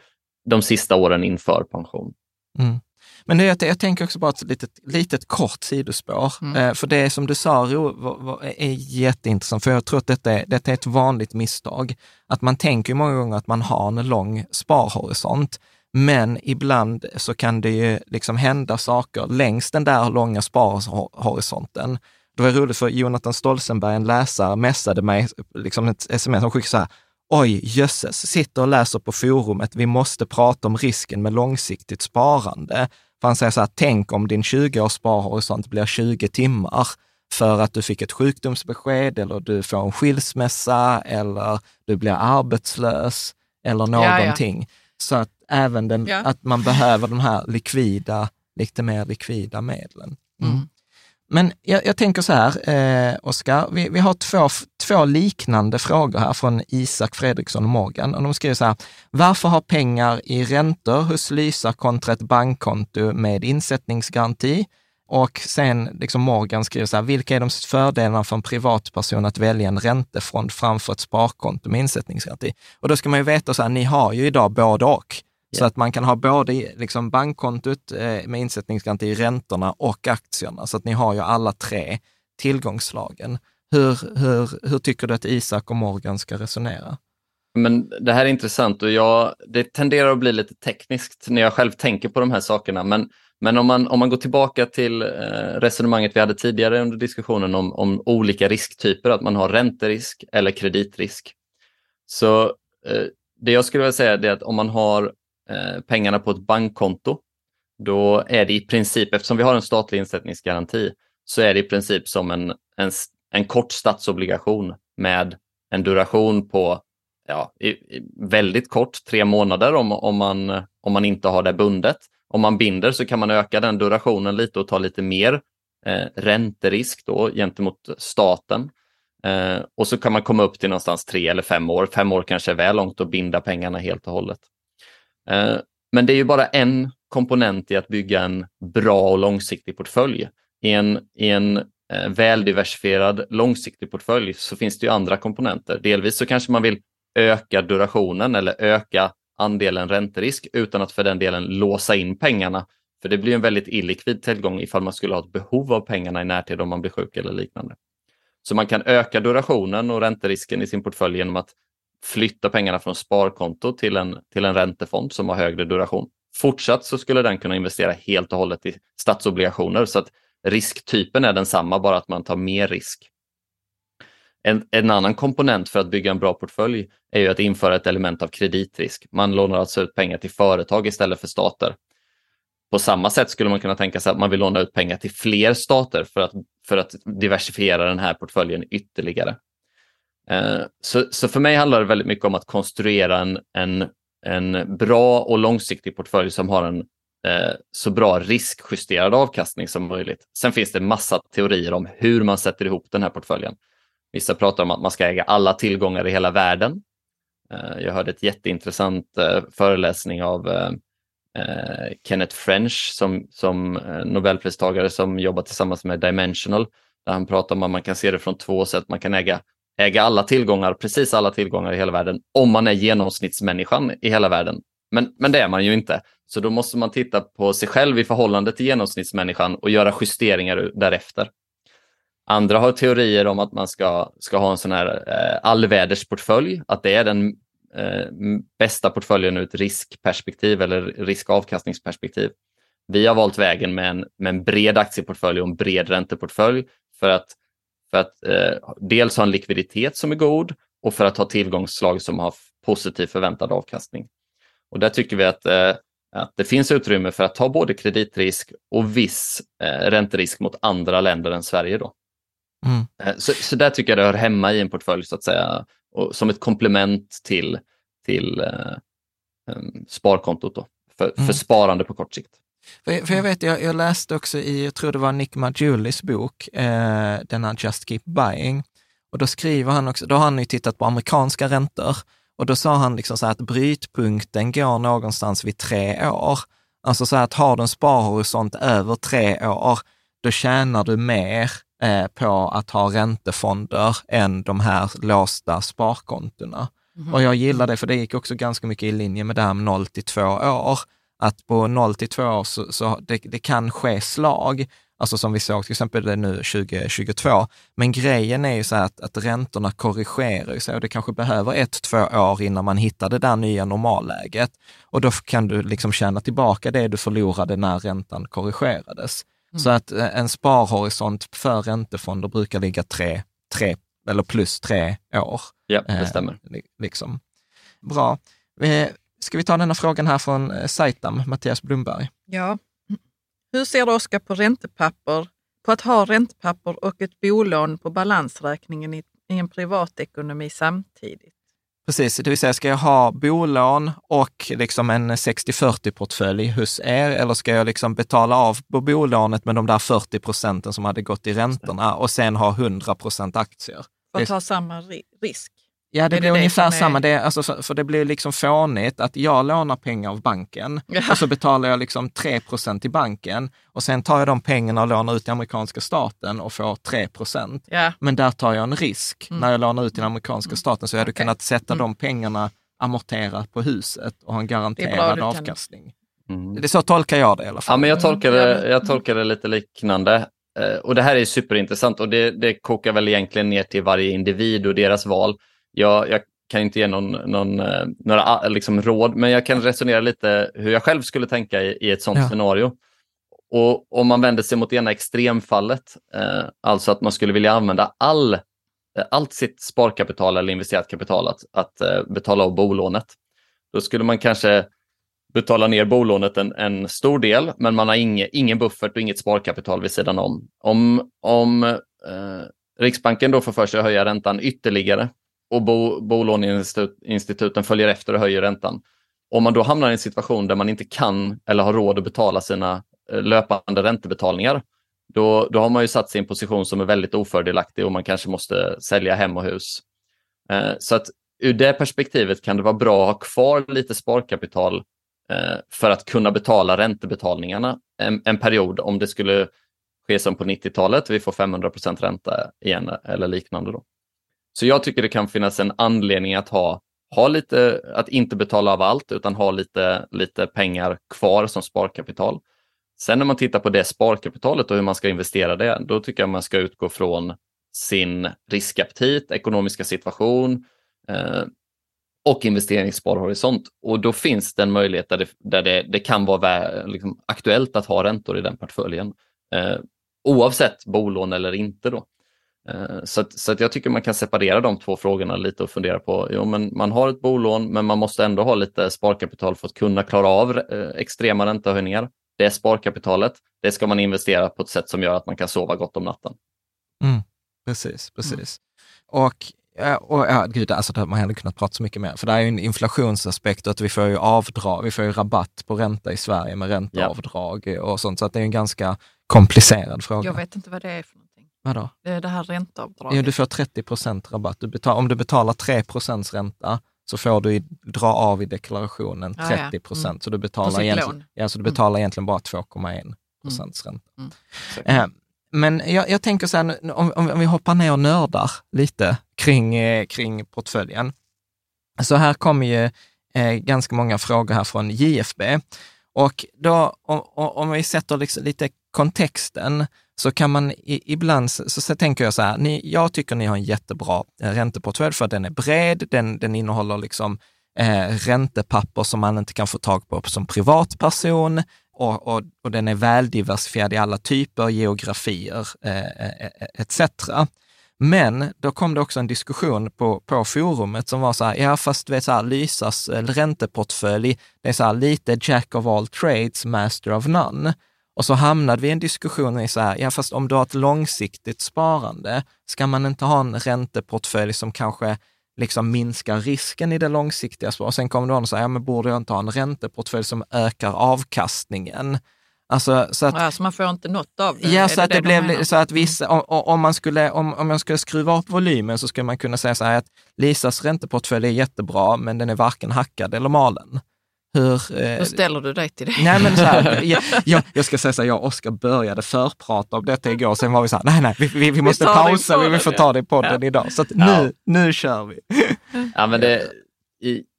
de sista åren inför pension. Mm. Men jag, jag tänker också bara ett litet, litet kort sidospår. Mm. Eh, för det som du sa Ro, var, var, är jätteintressant, för jag tror att detta är, detta är ett vanligt misstag. Att man tänker många gånger att man har en lång sparhorisont, men ibland så kan det ju liksom hända saker längs den där långa sparhorisonten. Det var roligt för Jonathan Stolzenberg, en läsare, messade mig liksom ett sms som skickade så här, Oj, jösses, sitter och läser på forumet, vi måste prata om risken med långsiktigt sparande. För han säger så här, tänk om din 20-års sparhorisont blir 20 timmar för att du fick ett sjukdomsbesked eller du får en skilsmässa eller du blir arbetslös eller Ja, ja. någonting. Så att även den, Ja. att man behöver de här likvida, lite mer likvida medlen. Mm. Men jag, jag tänker så här, eh, Oskar, vi, vi har två, två liknande frågor här från Isak Fredriksson och Morgan. Och de skriver så här, varför har pengar i räntor hos Lysa kontra ett bankkonto med insättningsgaranti? Och sen liksom Morgan skriver så här, vilka är de fördelarna för en privatperson att välja en räntefond framför ett sparkonto med insättningsgaranti? Och då ska man ju veta så här, ni har ju idag både och. Så att man kan ha både liksom bankkontot eh, med insättningsgaranti, räntorna och aktierna. Så att ni har ju alla tre tillgångslagen. Hur, hur, hur tycker du att Isak och Morgan ska resonera? Men det här är intressant och jag, det tenderar att bli lite tekniskt när jag själv tänker på de här sakerna. Men, men om, man, om man går tillbaka till eh, resonemanget vi hade tidigare under diskussionen om, om olika risktyper, att man har ränterisk eller kreditrisk. Så eh, det jag skulle vilja säga är att om man har Eh, pengarna på ett bankkonto, då är det i princip, eftersom vi har en statlig insättningsgaranti, så är det i princip som en, en, en kort statsobligation med en duration på ja, i, i, väldigt kort, tre månader om, om, man, om man inte har det bundet. om man binder så kan man öka den durationen lite och ta lite mer eh, ränterisk då gentemot staten. Eh, och så kan man komma upp till någonstans tre eller fem år. Fem år kanske är väl långt att binda pengarna helt och hållet. Eh, men det är ju bara en komponent i att bygga en bra och långsiktig portfölj. I en, i en eh, väldiversifierad långsiktig portfölj så finns det ju andra komponenter. Delvis så kanske man vill öka durationen eller öka andelen ränterisk utan att för den delen låsa in pengarna. För det blir en väldigt illikvid tillgång ifall man skulle ha ett behov av pengarna i närtid om man blir sjuk eller liknande. Så man kan öka durationen och ränterisken i sin portfölj genom att flytta pengarna från sparkonto till en, till en räntefond som har högre duration. Fortsatt så skulle den kunna investera helt och hållet i statsobligationer så att risktypen är densamma, bara att man tar mer risk. En, en, annan komponent för att bygga en bra portfölj är ju att införa ett element av kreditrisk. Man lånar alltså ut pengar till företag istället för stater. På samma sätt skulle man kunna tänka sig att man vill låna ut pengar till fler stater för att, för att diversifiera den här portföljen ytterligare. Eh, så, så för mig handlar det väldigt mycket om att konstruera en, en, en bra och långsiktig portfölj som har en eh, så bra riskjusterad avkastning som möjligt. Sen finns det massa teorier om hur man sätter ihop den här portföljen. Vissa pratar om att man ska äga alla tillgångar i hela världen. Eh, jag hörde ett jätteintressant eh, föreläsning av eh, Kenneth French som, som Nobelpristagare som jobbar tillsammans med Dimensional. Där han pratar om att man kan se det från två sätt. Man kan äga äga alla tillgångar, precis alla tillgångar i hela världen, om man är genomsnittsmänniskan i hela världen. Men, men det är man ju inte. Så då måste man titta på sig själv i förhållande till genomsnittsmänniskan och göra justeringar därefter. Andra har teorier om att man ska, ska ha en sån här eh, allvädersportfölj, att det är den eh, bästa portföljen ur ett riskperspektiv eller riskavkastningsperspektiv. Vi har valt vägen med en, med en bred aktieportfölj och en bred ränteportfölj för att för att eh, dels ha en likviditet som är god och för att ha tillgångsslag som har positiv förväntad avkastning. Och där tycker vi att, eh, att det finns utrymme för att ta både kreditrisk och viss eh, ränterisk mot andra länder än Sverige. Då. Mm. Eh, så, så där tycker jag det hör hemma i en portfölj så att säga, och som ett komplement till, till eh, sparkontot då, för, mm. för sparande på kort sikt. För, jag vet, jag, jag, läste också i, jag tror det var Nick Majulis bok, eh, den här Just Keep Buying. Och då skriver han också, då har han ju tittat på amerikanska räntor och då sa han liksom så här att brytpunkten går någonstans vid tre år. Alltså så här att har du en sparhorisont över tre år, då tjänar du mer eh, på att ha räntefonder än de här låsta sparkontona. Mm. Och jag gillar det, för det gick också ganska mycket i linje med det här med 0 till 2 år att på 0 till 2 år så, så det, det, kan ske slag, alltså som vi såg till exempel det nu 2022. Men grejen är ju så att, att räntorna korrigerar sig och det kanske behöver ett, två år innan man hittar det där nya normalläget. Och då kan du liksom tjäna tillbaka det du förlorade när räntan korrigerades. Mm. Så att eh, en sparhorisont för räntefonder brukar ligga tre, tre eller plus tre år. Ja, det eh, stämmer. Eh, liksom. Bra. Ska vi ta denna frågan här från eh, Saitam, Mattias Blomberg? Ja. Hur ser du, Oskar, på räntepapper, på att ha räntepapper och ett bolån på balansräkningen i, i en privatekonomi samtidigt? Precis, det vill säga ska jag ha bolån och liksom en 60-40-portfölj hos er eller ska jag liksom betala av på bolånet med de där 40 procenten som hade gått i räntorna och sen ha 100 procent aktier? För att ta samma risk? Ja, det är blir det ungefär det samma. Det, alltså, för, för, det blir liksom fånigt att jag lånar pengar av banken ja. och så betalar jag liksom 3% till banken och sen tar jag de pengarna och lånar ut till amerikanska staten och får 3 ja. Men där tar jag en risk. Mm. När jag lånar ut till den amerikanska mm. staten så jag hade okay. kunnat sätta mm. de pengarna amortera på huset och ha en garanterad avkastning. Mm. Det är så tolkar jag det i alla fall. Ja, men jag, tolkar det, jag tolkar det lite liknande. Eh, och det här är superintressant och det, det kokar väl egentligen ner till varje individ och deras val jag, jag kan inte ge någon, någon, eh, några ah, liksom, råd, men jag kan resonera lite hur jag själv skulle tänka i, i ett sådant ja. scenario. Och om man vänder sig mot ena extremfallet, eh, alltså att man skulle vilja använda all, eh, allt sitt sparkapital eller investerat kapital att, att eh, betala av bolånet, då skulle man kanske betala ner bolånet en, en stor del, men man har inge, ingen buffert och inget sparkapital vid sidan om. Om, om eh, Riksbanken då får för sig att höja räntan ytterligare och bo, bolåneinstituten följer efter och höjer räntan, om man då hamnar i en situation där man inte kan eller har råd att betala sina eh, löpande räntebetalningar, då, då har man ju satt sig i en position som är väldigt ofördelaktig och man kanske måste sälja hem och hus. Eh, så att ur det perspektivet kan det vara bra att ha kvar lite sparkapital eh, för att kunna betala räntebetalningarna en, en period om det skulle ske som på 90-talet, vi får 500 ränta igen eller liknande. Då. Så jag tycker det kan finnas en anledning att ha, ha lite, att inte betala av allt utan ha lite, lite pengar kvar som sparkapital. Sen när man tittar på det sparkapitalet och hur man ska investera det, då tycker jag man ska utgå från sin riskaptit, ekonomiska situation eh, och investeringssparhorisont. Och då finns det en möjlighet där det, där det, det kan vara liksom, aktuellt att ha räntor i den portföljen. Eh, oavsett bolån eller inte. Då. Eh, så, att, så att jag tycker man kan separera de två frågorna lite och fundera på, jo men man har ett bolån men man måste ändå ha lite sparkapital för att kunna klara av eh, extrema räntehöjningar. Det är sparkapitalet, det ska man investera på ett sätt som gör att man kan sova gott om natten. Mm, precis, precis. Mm. Och och ja, gud, alltså man hade kunnat prata så mycket mer. För det är ju en inflationsaspekt att vi får ju avdrag, vi får ju rabatt på ränta i Sverige med ränteavdrag ja. och sånt. Så att det är en ganska komplicerad fråga. Jag vet inte vad det är för någonting. Vadå? Det är det här ränteavdraget. Ja, du får 30 procent rabatt. Du betal, om du betalar 3 procents ränta så får du dra av i deklarationen 30 procent. Ja, ja. mm. Så du betalar, egentligen, ja, så du betalar mm. egentligen bara 2,1 procents mm. ränta. Mm. Eh, men jag, jag, tänker så här, om, om, vi hoppar ner och nördar lite kring, eh, kring portföljen. Så här kommer ju eh, ganska många frågor här från JFB. Och då, om, om vi sätter liksom lite kontexten, så kan man i, ibland, så, så, tänker jag så här, ni, jag tycker ni har en jättebra eh, ränteportfölj för den är bred, den, den innehåller liksom eh, räntepapper som man inte kan få tag på som privatperson och, och, och den är väldiversifierad i alla typer, geografier eh, eh, eh etc. Men då kom det också en diskussion på, på forumet som var så här, ja fast vet så här, Lysas ränteportfölj, det är så här, lite jack of all trades, master of none. Och så hamnade vi i en diskussion i så här, ja fast om du har ett långsiktigt sparande, ska man inte ha en ränteportfölj som kanske liksom minskar risken i det långsiktiga sparandet? Och sen kommer någon och säger, ja men borde jag inte ha en ränteportfölj som ökar avkastningen? Alltså, så att, alltså man får inte något av det? Ja, så att det, det blev så att vissa, om, om, man skulle, om, om jag skulle skruva upp volymen så skulle man kunna säga så här att Lisas ränteportfölj är jättebra, men den är varken hackad eller malen. Hur, eh, Hur ställer du dig till det? Nej, men så här, jag, jag, jag, ska säga så här, jag och Oskar började förprata om detta igår, sen var vi så här, nej, nej, vi, vi, vi måste vi pausa, vi, vi får ta det i podden ja. idag. Så att nu, nu kör vi. Ja, men det,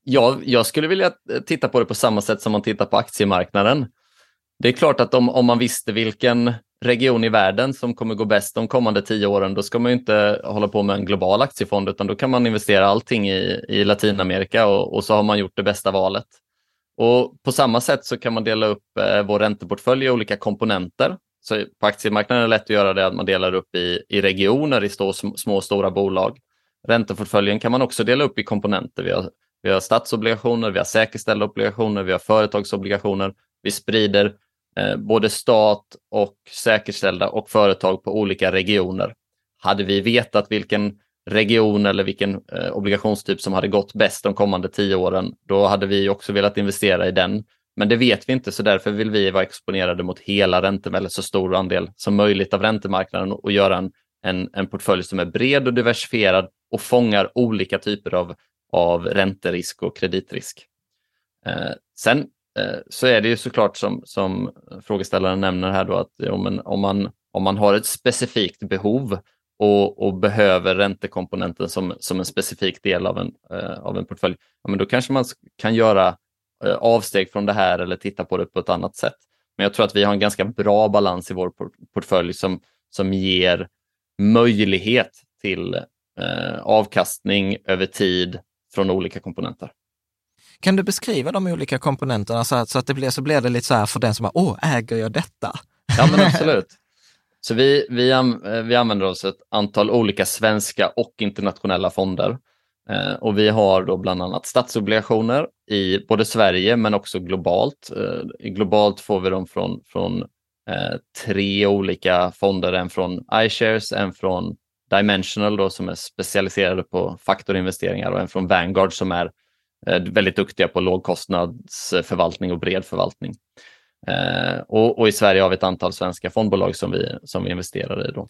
jag, jag skulle vilja titta på det på samma sätt som man tittar på aktiemarknaden. Det är klart att om, om man visste vilken region i världen som kommer gå bäst de kommande tio åren, då ska man inte hålla på med en global aktiefond, utan då kan man investera allting i, i Latinamerika och, och så har man gjort det bästa valet. Och På samma sätt så kan man dela upp eh, vår ränteportfölj i olika komponenter. Så på aktiemarknaden är det lätt att göra det att man delar upp i, i regioner, i stå, små och stora bolag. Ränteportföljen kan man också dela upp i komponenter. Vi har, vi har statsobligationer, vi har säkerställda obligationer, vi har företagsobligationer. Vi sprider eh, både stat och säkerställda och företag på olika regioner. Hade vi vetat vilken region eller vilken eh, obligationstyp som hade gått bäst de kommande tio åren, då hade vi också velat investera i den. Men det vet vi inte, så därför vill vi vara exponerade mot hela ränte, eller så stor andel som möjligt av räntemarknaden och göra en, en, en portfölj som är bred och diversifierad och fångar olika typer av, av ränterisk och kreditrisk. Eh, sen eh, så är det ju såklart som, som frågeställaren nämner här då att ja, men om, man, om man har ett specifikt behov och, och, behöver räntekomponenten som, som en specifik del av en, eh, av en portfölj, ja, men då kanske man kan göra eh, avsteg från det här eller titta på det på ett annat sätt. Men jag tror att vi har en ganska bra balans i vår portfölj som, som ger möjlighet till eh, avkastning över tid från olika komponenter. Kan du beskriva de olika komponenterna så att, så att det blir, så blir det lite så här för den som bara, åh, äger jag detta? Ja, men absolut. Så vi, vi, eh, vi använder oss ett antal olika svenska och internationella fonder. Eh, och vi har då bland annat statsobligationer i både Sverige men också globalt. Eh, globalt får vi dem från, från eh, tre olika fonder, en från iShares, en från Dimensional då, som är specialiserade på faktorinvesteringar och en från Vanguard som är eh, väldigt duktiga på lågkostnadsförvaltning och bred förvaltning. Eh, och, och, i Sverige har vi ett antal svenska fondbolag som vi, som vi investerar i. Då.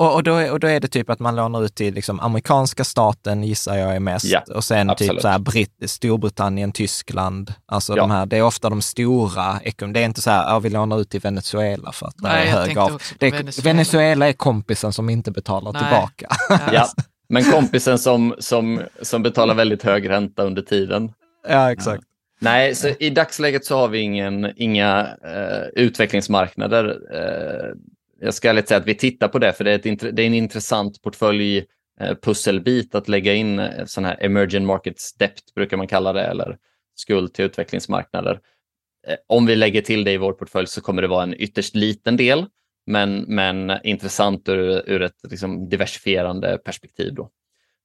Och, och, då är, och då är det typ att man lånar ut till liksom amerikanska staten, gissar jag är mest, ja, och sen typ absolut. typ så här Brit Storbritannien, Tyskland. Alltså ja. de här, det är ofta de stora, det är inte så här, ja, vi lånar ut till Venezuela för att det är hög av. Det Venezuela. Venezuela är kompisen som inte betalar Nej. tillbaka. Ja. Men kompisen som, som, som betalar väldigt hög ränta under tiden. Ja, exakt. Nej, så i dagsläget så har vi ingen, inga uh, utvecklingsmarknader. Uh, jag ska ärligt säga att vi tittar på det, för det är, ett, det är en intressant portföljpusselbit eh, att lägga in sån här emerging markets debt, brukar man kalla det, eller skuld till utvecklingsmarknader. Om vi lägger till det i vår portfölj så kommer det vara en ytterst liten del, men, men intressant ur, ur ett liksom diversifierande perspektiv. Då.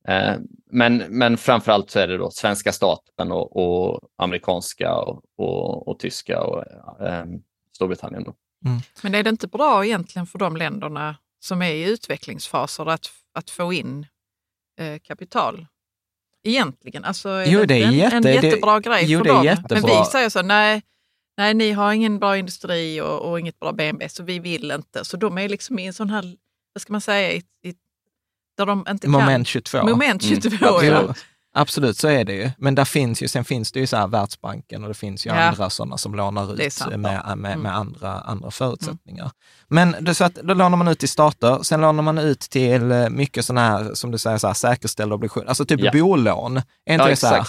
Eh, men, men framförallt så är det då svenska staten och, och amerikanska och, och, och, tyska och eh, Storbritannien. Då. Mm. Men är det inte bra egentligen för de länderna som är i utvecklingsfaser att, att få in eh, kapital? Egentligen, alltså är jo, det är en, jätte, en jättebra det, grej jo, för dem. Jättebra. Men vi säger så, nej, nej, ni har ingen bra industri och, och inget bra BNB så vi vill inte. Så de är liksom i en sån här, vad ska man säga, i, i, där de inte Moment 22. Moment 22, mm. ja. Absolut, så är det ju. Men där finns ju, sen finns det ju så här Världsbanken och det finns ju ja. andra sådana som lånar ut med, med, med, mm. andra, andra förutsättningar. Mm. Men det så att då lånar man ut till stater, sen lånar man ut till eh, mycket sådana här, som du säger, så här, säkerställda obligationer, alltså typ ja. bolån. Är inte ja, det så här,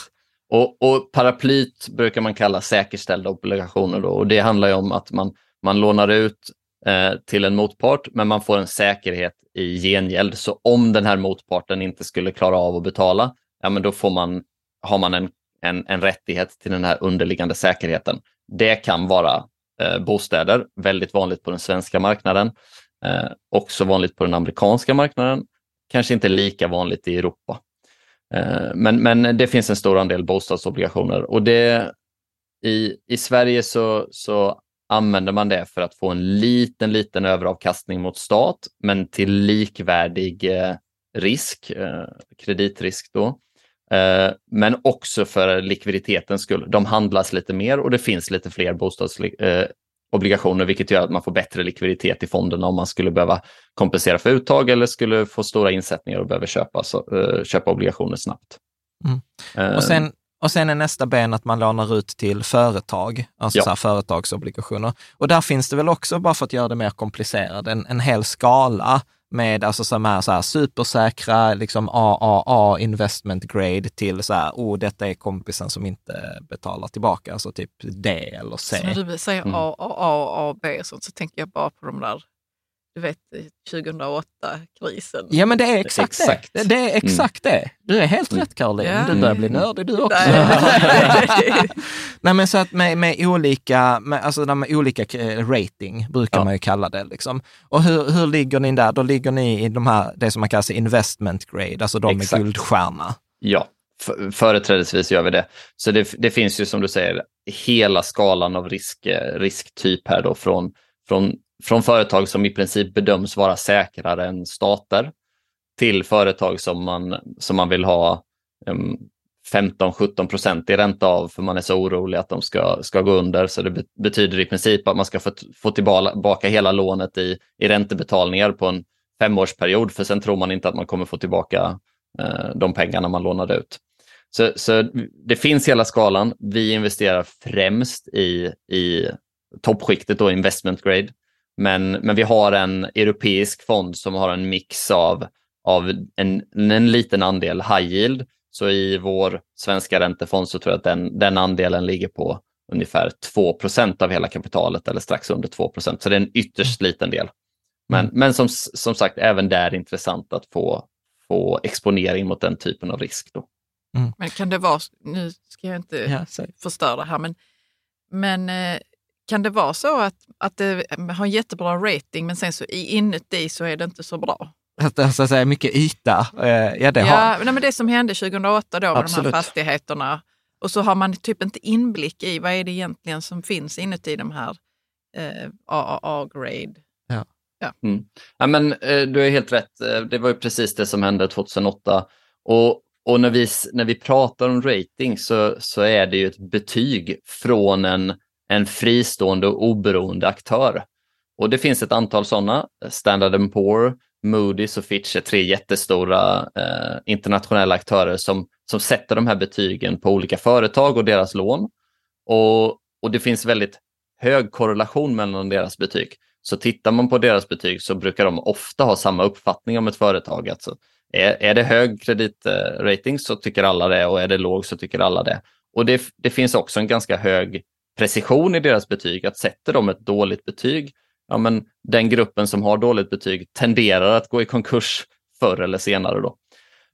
och, och paraplyt brukar man kalla säkerställda obligationer då, och det handlar ju om att man, man lånar ut Eh, till en motpart, men man får en säkerhet i gengäld. Så om den här motparten inte skulle klara av att betala, ja, men då får man, har man en, en, en rättighet till den här underliggande säkerheten. Det kan vara eh, bostäder, väldigt vanligt på den svenska marknaden, eh, också vanligt på den amerikanska marknaden, kanske inte lika vanligt i Europa. Eh, men, men det finns en stor andel bostadsobligationer och det, i, i Sverige så, så använder man det för att få en liten, liten överavkastning mot stat, men till likvärdig eh, risk, eh, kreditrisk då. Men också för likviditetens skull. De handlas lite mer och det finns lite fler bostads, obligationer, vilket gör att man får bättre likviditet i fonderna om man skulle behöva kompensera för uttag eller skulle få stora insättningar och behöver köpa, köpa obligationer snabbt. Mm. Och, sen, och sen är nästa ben att man lånar ut till företag, alltså ja. så företagsobligationer. Och där finns det väl också, bara för att göra det mer komplicerat, en, en hel skala med alltså som är så här supersäkra, liksom AAA investment grade till så här, oh, detta är kompisen som inte betalar tillbaka, alltså typ D eller C. Så när du säger mm. A, A, A, A, B sånt, så tänker jag bara på de där du vet 2008-krisen. Ja, men det är exakt, exakt. det. Det är mm. exakt mm. det. Du är helt rätt Caroline. Ja. Du börjar bli mm. nördig du också. Nej, men så att med, med olika, med, alltså med olika rating brukar ja. man ju kalla det. Liksom. Och hur, hur ligger ni där? Då ligger ni i de här, det som man kallar sig investment grade, alltså de exakt. med guldstjärna. Ja, företrädesvis gör vi det. Så det, det, finns ju som du säger hela skalan av risk, risktyp här då från, från från företag som i princip bedöms vara säkrare än stater till företag som man, som man vill ha um, 15-17 procent i ränta av för man är så orolig att de ska, ska gå under. Så det betyder i princip att man ska få, få tillbaka hela lånet i, i räntebetalningar på en femårsperiod för sen tror man inte att man kommer få tillbaka eh, de pengarna man lånade ut. Så, så det finns hela skalan. Vi investerar främst i, i toppskiktet, då investment grade. Men, men vi har en europeisk fond som har en mix av, av en, en liten andel high yield. Så i vår svenska räntefond så tror jag att den, den andelen ligger på ungefär 2% av hela kapitalet eller strax under 2% Så det är en ytterst liten del. Men, mm. men som, som sagt, även där är det intressant att få, få exponering mot den typen av risk. Då. Mm. Men kan det vara, nu ska jag inte ja, förstöra här, men, men eh, kan det vara så att, att det har en jättebra rating men sen så inuti så är det inte så bra? Att så att säga, mycket yta, eh, ja det ja, har... Nej, men det som hände 2008 då med Absolut. de här fastigheterna och så har man typ inte inblick i vad är det egentligen som finns inuti de här eh, AAA-grade. Ja. Ja. Mm. ja men, eh, du är helt rätt, eh, det var ju precis det som hände 2008 och och när vi, när vi pratar om rating så, så är det ju ett betyg från en, en fristående och oberoende aktör. Och det finns ett antal sådana. Standard Poor, Moody's och Fitch är tre jättestora eh, internationella aktörer som, som sätter de här betygen på olika företag och deras lån. Och, och det finns väldigt hög korrelation mellan deras betyg. Så tittar man på deras betyg så brukar de ofta ha samma uppfattning om ett företag. Alltså, är, är det hög kreditrating eh, så tycker alla det och är det låg så tycker alla det. Och det, det finns också en ganska hög precision i deras betyg. Att sätter de ett dåligt betyg, ja men den gruppen som har dåligt betyg tenderar att gå i konkurs förr eller senare. Då.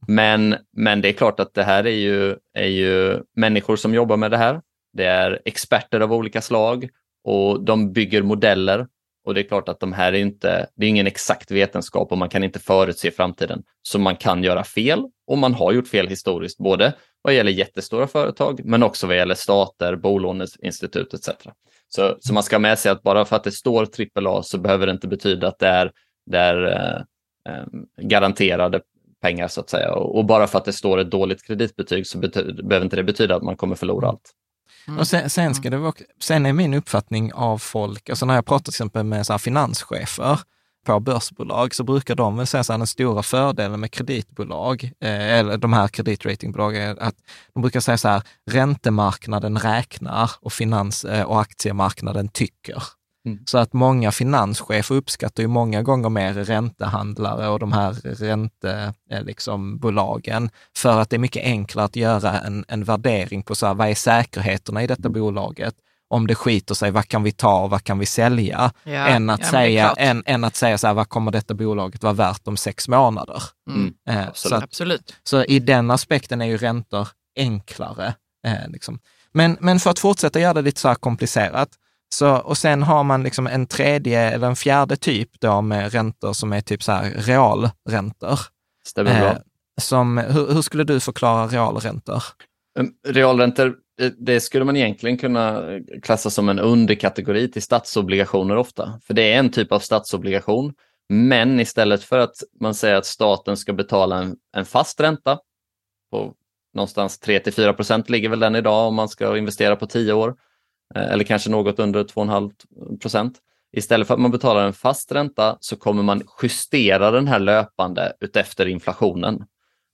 Men, men det är klart att det här är ju, är ju människor som jobbar med det här. Det är experter av olika slag och de bygger modeller och det är klart att de här är inte, det är ingen exakt vetenskap och man kan inte förutse framtiden. Så man kan göra fel och man har gjort fel historiskt, både vad gäller jättestora företag men också vad gäller stater, bolåneinstitut etc. Så, så man ska ha med sig att bara för att det står AAA så behöver det inte betyda att det är, det är eh, eh, garanterade pengar så att säga. Och, och, bara för att det står ett dåligt kreditbetyg så betyder, behöver inte det betyda att man kommer förlora allt. Mm. Och sen, sen, ska det vara, sen är min uppfattning av folk, alltså när jag pratar till exempel med så finanschefer på börsbolag så brukar de väl säga att den stora fördelen med kreditbolag, eh, eller de här kreditratingbolagen, är att de brukar säga så här, räntemarknaden räknar och finans eh, och aktiemarknaden tycker. Mm. Så att många finanschefer uppskattar ju många gånger mer räntehandlare och de här räntebolagen liksom, för att det är mycket enklare att göra en, en värdering på så här, vad är säkerheterna i detta mm. bolaget? Om det skiter sig, vad kan vi ta och vad kan vi sälja? Ja, än, att ja, säga, än, än, att säga så här, vad kommer detta bolaget vara värt om sex månader? Mm. Eh, absolut. Så, att, Absolut. så i den aspekten är ju räntor enklare. Eh, liksom. men, men för att fortsätta göra det lite så här komplicerat, så, och sen har man liksom en tredje eller en fjärde typ då med räntor som är typ så här realräntor. Stämmer bra. Eh, som, hur, hur, skulle du förklara realräntor? Realräntor, det skulle man egentligen kunna klassa som en underkategori till statsobligationer ofta. För det är en typ av statsobligation. Men istället för att man säger att staten ska betala en, en fast ränta på någonstans 3 4 procent ligger väl den idag om man ska investera på 10 år Eh, Eh, eller kanske något under 2,5 procent. Istället för att man betalar en fast ränta så kommer man justera den här löpande utefter inflationen.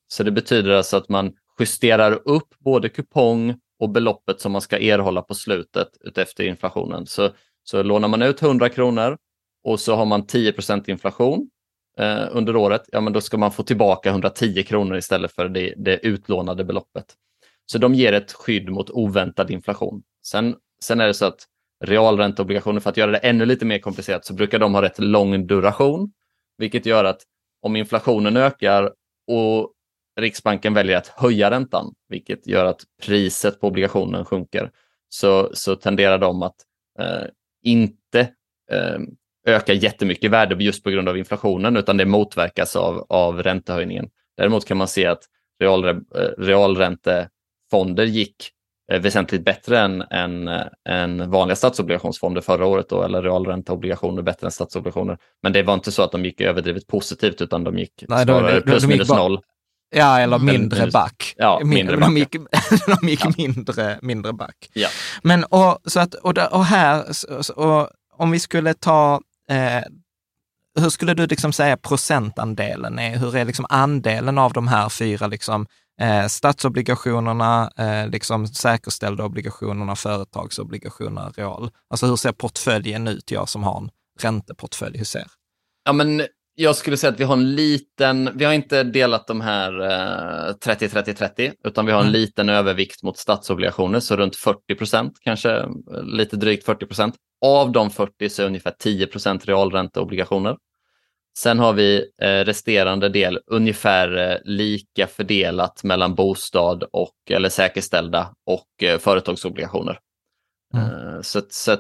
Så det betyder alltså att man justerar upp både kupong och beloppet som man ska erhålla på slutet utefter inflationen. Så, så lånar man ut 100 kronor och så har man 10% inflation eh, under året, ja men då ska man få tillbaka 110 kronor istället för det, det utlånade beloppet. Så de ger ett skydd mot oväntad inflation. Sen Sen är det så att realränteobligationer, för att göra det ännu lite mer komplicerat, så brukar de ha rätt lång duration, vilket gör att om inflationen ökar och Riksbanken väljer att höja räntan, vilket gör att priset på obligationen sjunker, så, så tenderar de att eh, inte eh, öka jättemycket i värde just på grund av inflationen, utan det motverkas av, av räntehöjningen. Däremot kan man se att real, eh, realräntefonder gick väsentligt bättre än, än, än vanliga statsobligationsfonder förra året, då, eller realränteobligationer bättre än statsobligationer. Men det var inte så att de gick överdrivet positivt, utan de gick Nej, snarare de, de, plus de minus noll. Ja, eller mindre minus, back. Ja, mindre back. De gick, de gick ja. mindre, mindre back. Ja. Men och, så att, och, och här, och, om vi skulle ta eh, hur skulle du liksom säga procentandelen är? Hur är liksom andelen av de här fyra liksom eh, statsobligationerna, eh, liksom säkerställda obligationerna, företagsobligationerna, real. Alltså hur ser portföljen ut, jag som har en ränteportfölj, hur ser? Ja, men jag skulle säga att vi har en liten, vi har inte delat de här 30-30-30, eh, utan vi har en mm. liten övervikt mot statsobligationer, så runt 40 procent, kanske lite drygt 40 procent. Av de 40 så är ungefär 10 procent realränteobligationer. Sen har vi eh, resterande del ungefär eh, lika fördelat mellan bostad och eller säkerställda och eh, företagsobligationer. Mm. Så, så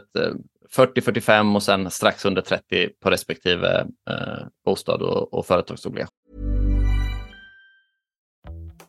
40-45 och sen strax under 30 på respektive bostad och, och företagsobligation.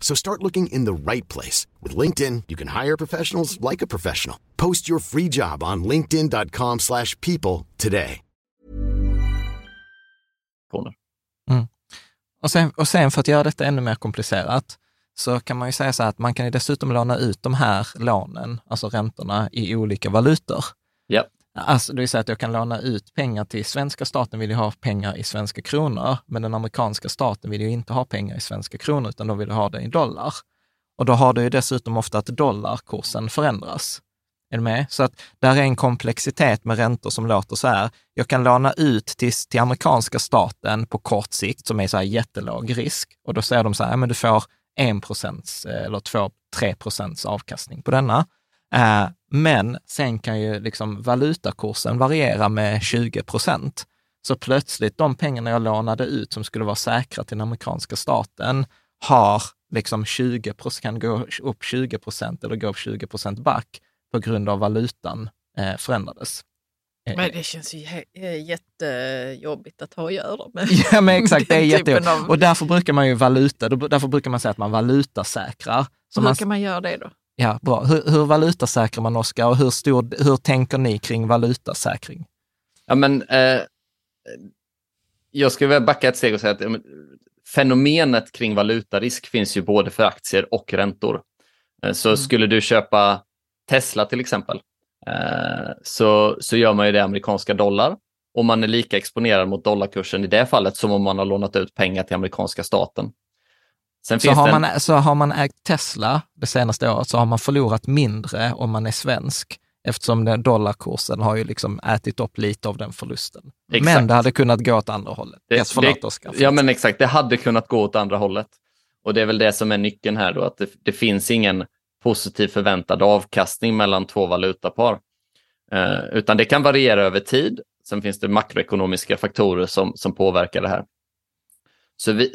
So start looking in the right place. With LinkedIn, you can hire professionals like a professional. Post your free job on linkedin.com slash people today. Mm. Och, sen, och sen för att göra detta ännu mer komplicerat så kan man ju säga så här att man kan ju dessutom låna ut de här lånen, alltså räntorna, i olika valutor. Ja. Alltså, det vill säga att jag kan låna ut pengar till svenska staten vill ju ha pengar i svenska kronor, men den amerikanska staten vill ju inte ha pengar i svenska kronor, utan de vill ha det i dollar. Och då har du ju dessutom ofta att dollarkursen förändras. Är du med? Så att där är en komplexitet med räntor som låter så här. Jag kan låna ut till, till amerikanska staten på kort sikt som är så här jättelåg risk och då säger de så här, men du får 1 procents eh, eller 2-3 procents avkastning på denna. Eh, Eh, men sen kan ju liksom valutakursen variera med 20 procent. Så plötsligt de pengarna jag lånade ut som skulle vara säkra till den amerikanska staten har liksom 20 kan gå upp 20 procent eller gå upp 20 procent back på grund av valutan eh, förändrades. Eh, men det känns ju jättejobbigt att ha att göra med. Ja, men exakt. Det är jättejobbigt. Av... Och därför brukar man ju valuta, därför brukar man säga att man valutasäkrar. Så hur man... kan man göra det då? Ja, bra. Hur, hur valutasäkrar man, Oskar? Och hur, stor, hur tänker ni kring valutasäkring? Ja, men eh, jag skulle vilja backa ett steg och säga att ja, fenomenet kring valutarisk finns ju både för aktier och räntor. Eh, så mm. skulle du köpa Tesla till exempel, eh, så, så gör man ju det i amerikanska dollar och man är lika exponerad mot dollarkursen i det fallet som om man har lånat ut pengar till amerikanska staten. Sen så, har en... man, så har man ägt Tesla det senaste året så har man förlorat mindre om man är svensk eftersom den dollarkursen har ju liksom ätit upp lite av den förlusten. Exakt. Men det hade kunnat gå åt andra hållet. Det, yes, förlåt, det, Oskar. Ja, men exakt. Det hade kunnat gå åt andra hållet. Och det är väl det som är nyckeln här då, att det, det finns ingen positiv förväntad avkastning mellan två valutapar. Eh, utan det kan variera över tid. Sen finns det makroekonomiska faktorer som, som påverkar det här. Så vi,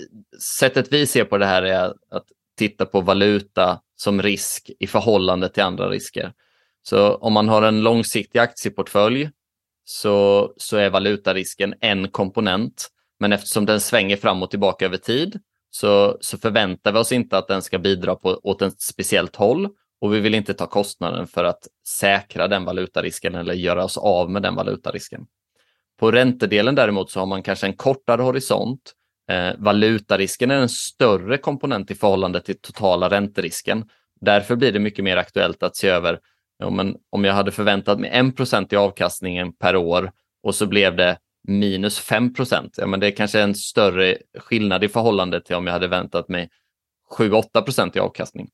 sättet vi ser på det här är att titta på valuta som risk i förhållande till andra risker. Så om man har en långsiktig aktieportfölj så, så är valutarisken en komponent. Men eftersom den svänger fram och tillbaka över tid så, så förväntar vi oss inte att den ska bidra på, åt ett speciellt håll och vi vill inte ta kostnaden för att säkra den valutarisken eller göra oss av med den valutarisken. På räntedelen däremot så har man kanske en kortare horisont. Eh, valutarisken är en större komponent i förhållande till totala ränterisken. Därför blir det mycket mer aktuellt att se över ja, men om jag hade förväntat mig 1 i avkastningen per år och så blev det minus 5 ja, men det är kanske en större skillnad i förhållande till om jag hade väntat mig 7-8% i avkastning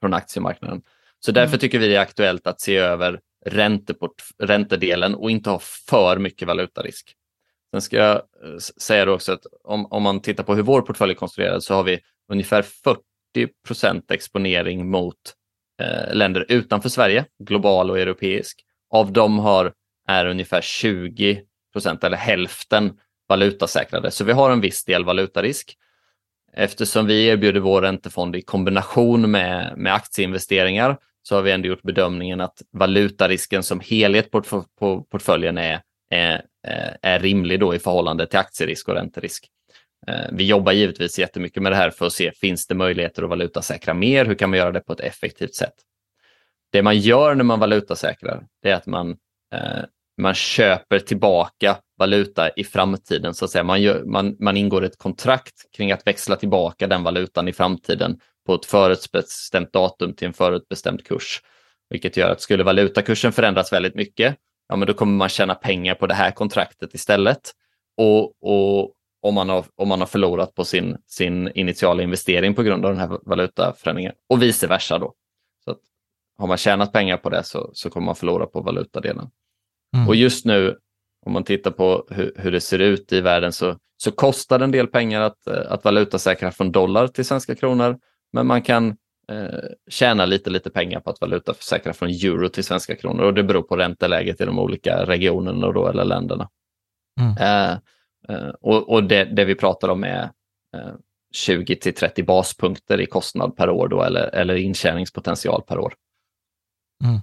från aktiemarknaden. Så därför mm. tycker vi det är aktuellt att se över räntedelen och inte ha för mycket valutarisk. Sen ska jag eh, säga säga också att om, om man tittar på hur vår portfölj är konstruerad så har vi ungefär 40 procent exponering mot eh, länder utanför Sverige, global och europeisk. Av dem har, är ungefär 20 procent eller hälften valutasäkrade. Så vi har en viss del valutarisk. Eftersom vi erbjuder vår räntefond i kombination med, med aktieinvesteringar så har vi ändå gjort bedömningen att valutarisken som helhet på, på portföljen är, är, är rimlig då i förhållande till aktierisk och ränterisk. Eh, vi jobbar givetvis jättemycket med det här för att se, finns det möjligheter att valutasäkra mer? Hur kan man göra det på ett effektivt sätt? det man gör när man valutasäkrar, det är att man, eh, man köper tillbaka valuta i framtiden. så att säga. Man, gör, man, man ingår ett kontrakt kring att växla tillbaka den valutan i framtiden på ett förutbestämt datum till en förutbestämd kurs. Vilket gör att skulle valutakursen förändras väldigt mycket, ja, men då kommer man tjäna pengar på det här kontraktet istället. Och, och om, man har, om man har förlorat på sin, sin initiala investering på grund av den här valutaförändringen och vice versa. Då. Så att, har man tjänat pengar på det så, så kommer man förlora på valutadelen. Mm. Och just nu, om man tittar på hur, hur, det ser ut i världen, så, så kostar det en del pengar att, att valutasäkra från dollar till svenska kronor. Men man kan eh, tjäna lite, lite pengar på att valutaförsäkra från euro till svenska kronor och det beror på ränteläget i de olika regionerna då, eller länderna. Mm. Eh, eh, och, och det, det, vi pratar om är 20 eh, till 30 baspunkter i kostnad per år då, eller, eller intjäningspotential per år. Mm.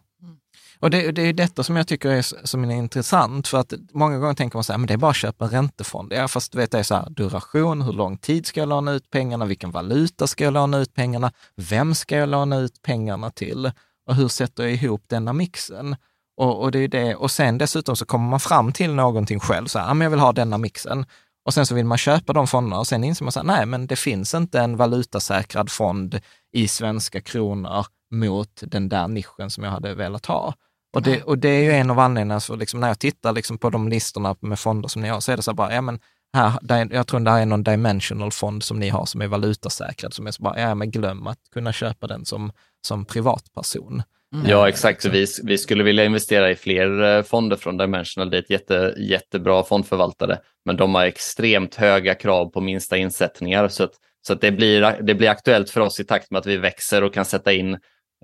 Och det, det är detta som jag tycker är, som är intressant, för att många gånger tänker man så här, men det är bara att köpa en räntefond. Ja, fast du vet, det är så här, duration, hur lång tid ska jag låna ut pengarna, vilken valuta ska jag låna ut pengarna, vem ska jag låna ut pengarna till och hur sätter jag ihop denna mixen? Och, och, det är det. och sen dessutom så kommer man fram till någonting själv, så här, ah, men jag vill ha denna mixen. Och sen så vill man köpa de fonderna och sen inser man så här, nej, men det finns inte en valutasäkrad fond i svenska kronor mot den där nischen som jag hade velat ha. Och det, och det är ju en av anledningarna, så liksom när jag tittar liksom på de listorna med fonder som ni har, så är det så bara, ja men här, där, jag tror det här är någon dimensional fond som ni har som är valutasäkrad, som är så bara, ja men glöm att kunna köpa den som, som privatperson. Mm. Ja, exakt. Så vi, vi skulle vilja investera i fler eh, fonder från Dimensional. Det är ett jätte, jättebra fondförvaltare, men de har extremt höga krav på minsta insättningar. Så, att, så att det, blir, det blir aktuellt för oss i takt med att vi växer och kan sätta in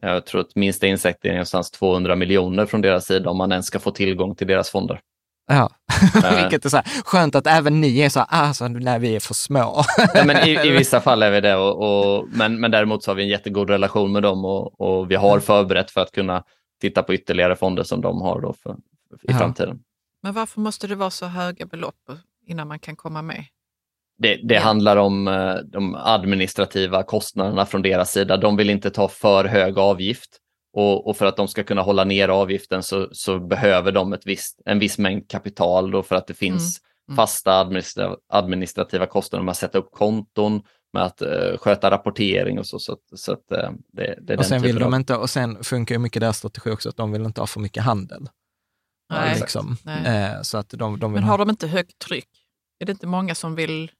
jag tror att minsta insättning är någonstans 200 miljoner från deras sida om man ens ska få tillgång till deras fonder. Ja, uh, vilket är så här, skönt att även ni är så här, alltså när vi är för små. ja, men i, i, vissa fall är vi det, och, och, men, men däremot så har vi en jättegod relation med dem och, och vi har förberett för att kunna titta på ytterligare fonder som de har då för, för i ja. framtiden. Men varför måste det vara så höga belopp innan man kan komma med? Det, det ja. handlar om eh, de administrativa kostnaderna från deras sida. De vill inte ta för hög avgift och, och för att de ska kunna hålla ner avgiften så, så behöver de ett visst, en viss mängd kapital då för att det finns mm. Mm. fasta administrativa, administrativa kostnader med att sätta upp konton, med att uh, sköta rapportering och så. så, så att, uh, det, det är och sen vill de av... inte, och sen funkar ju mycket deras strategi också, att de vill inte ha för mycket handel. Nej, liksom. Nej. Uh, så att de, de Men har de inte högt tryck? Är det inte många som vill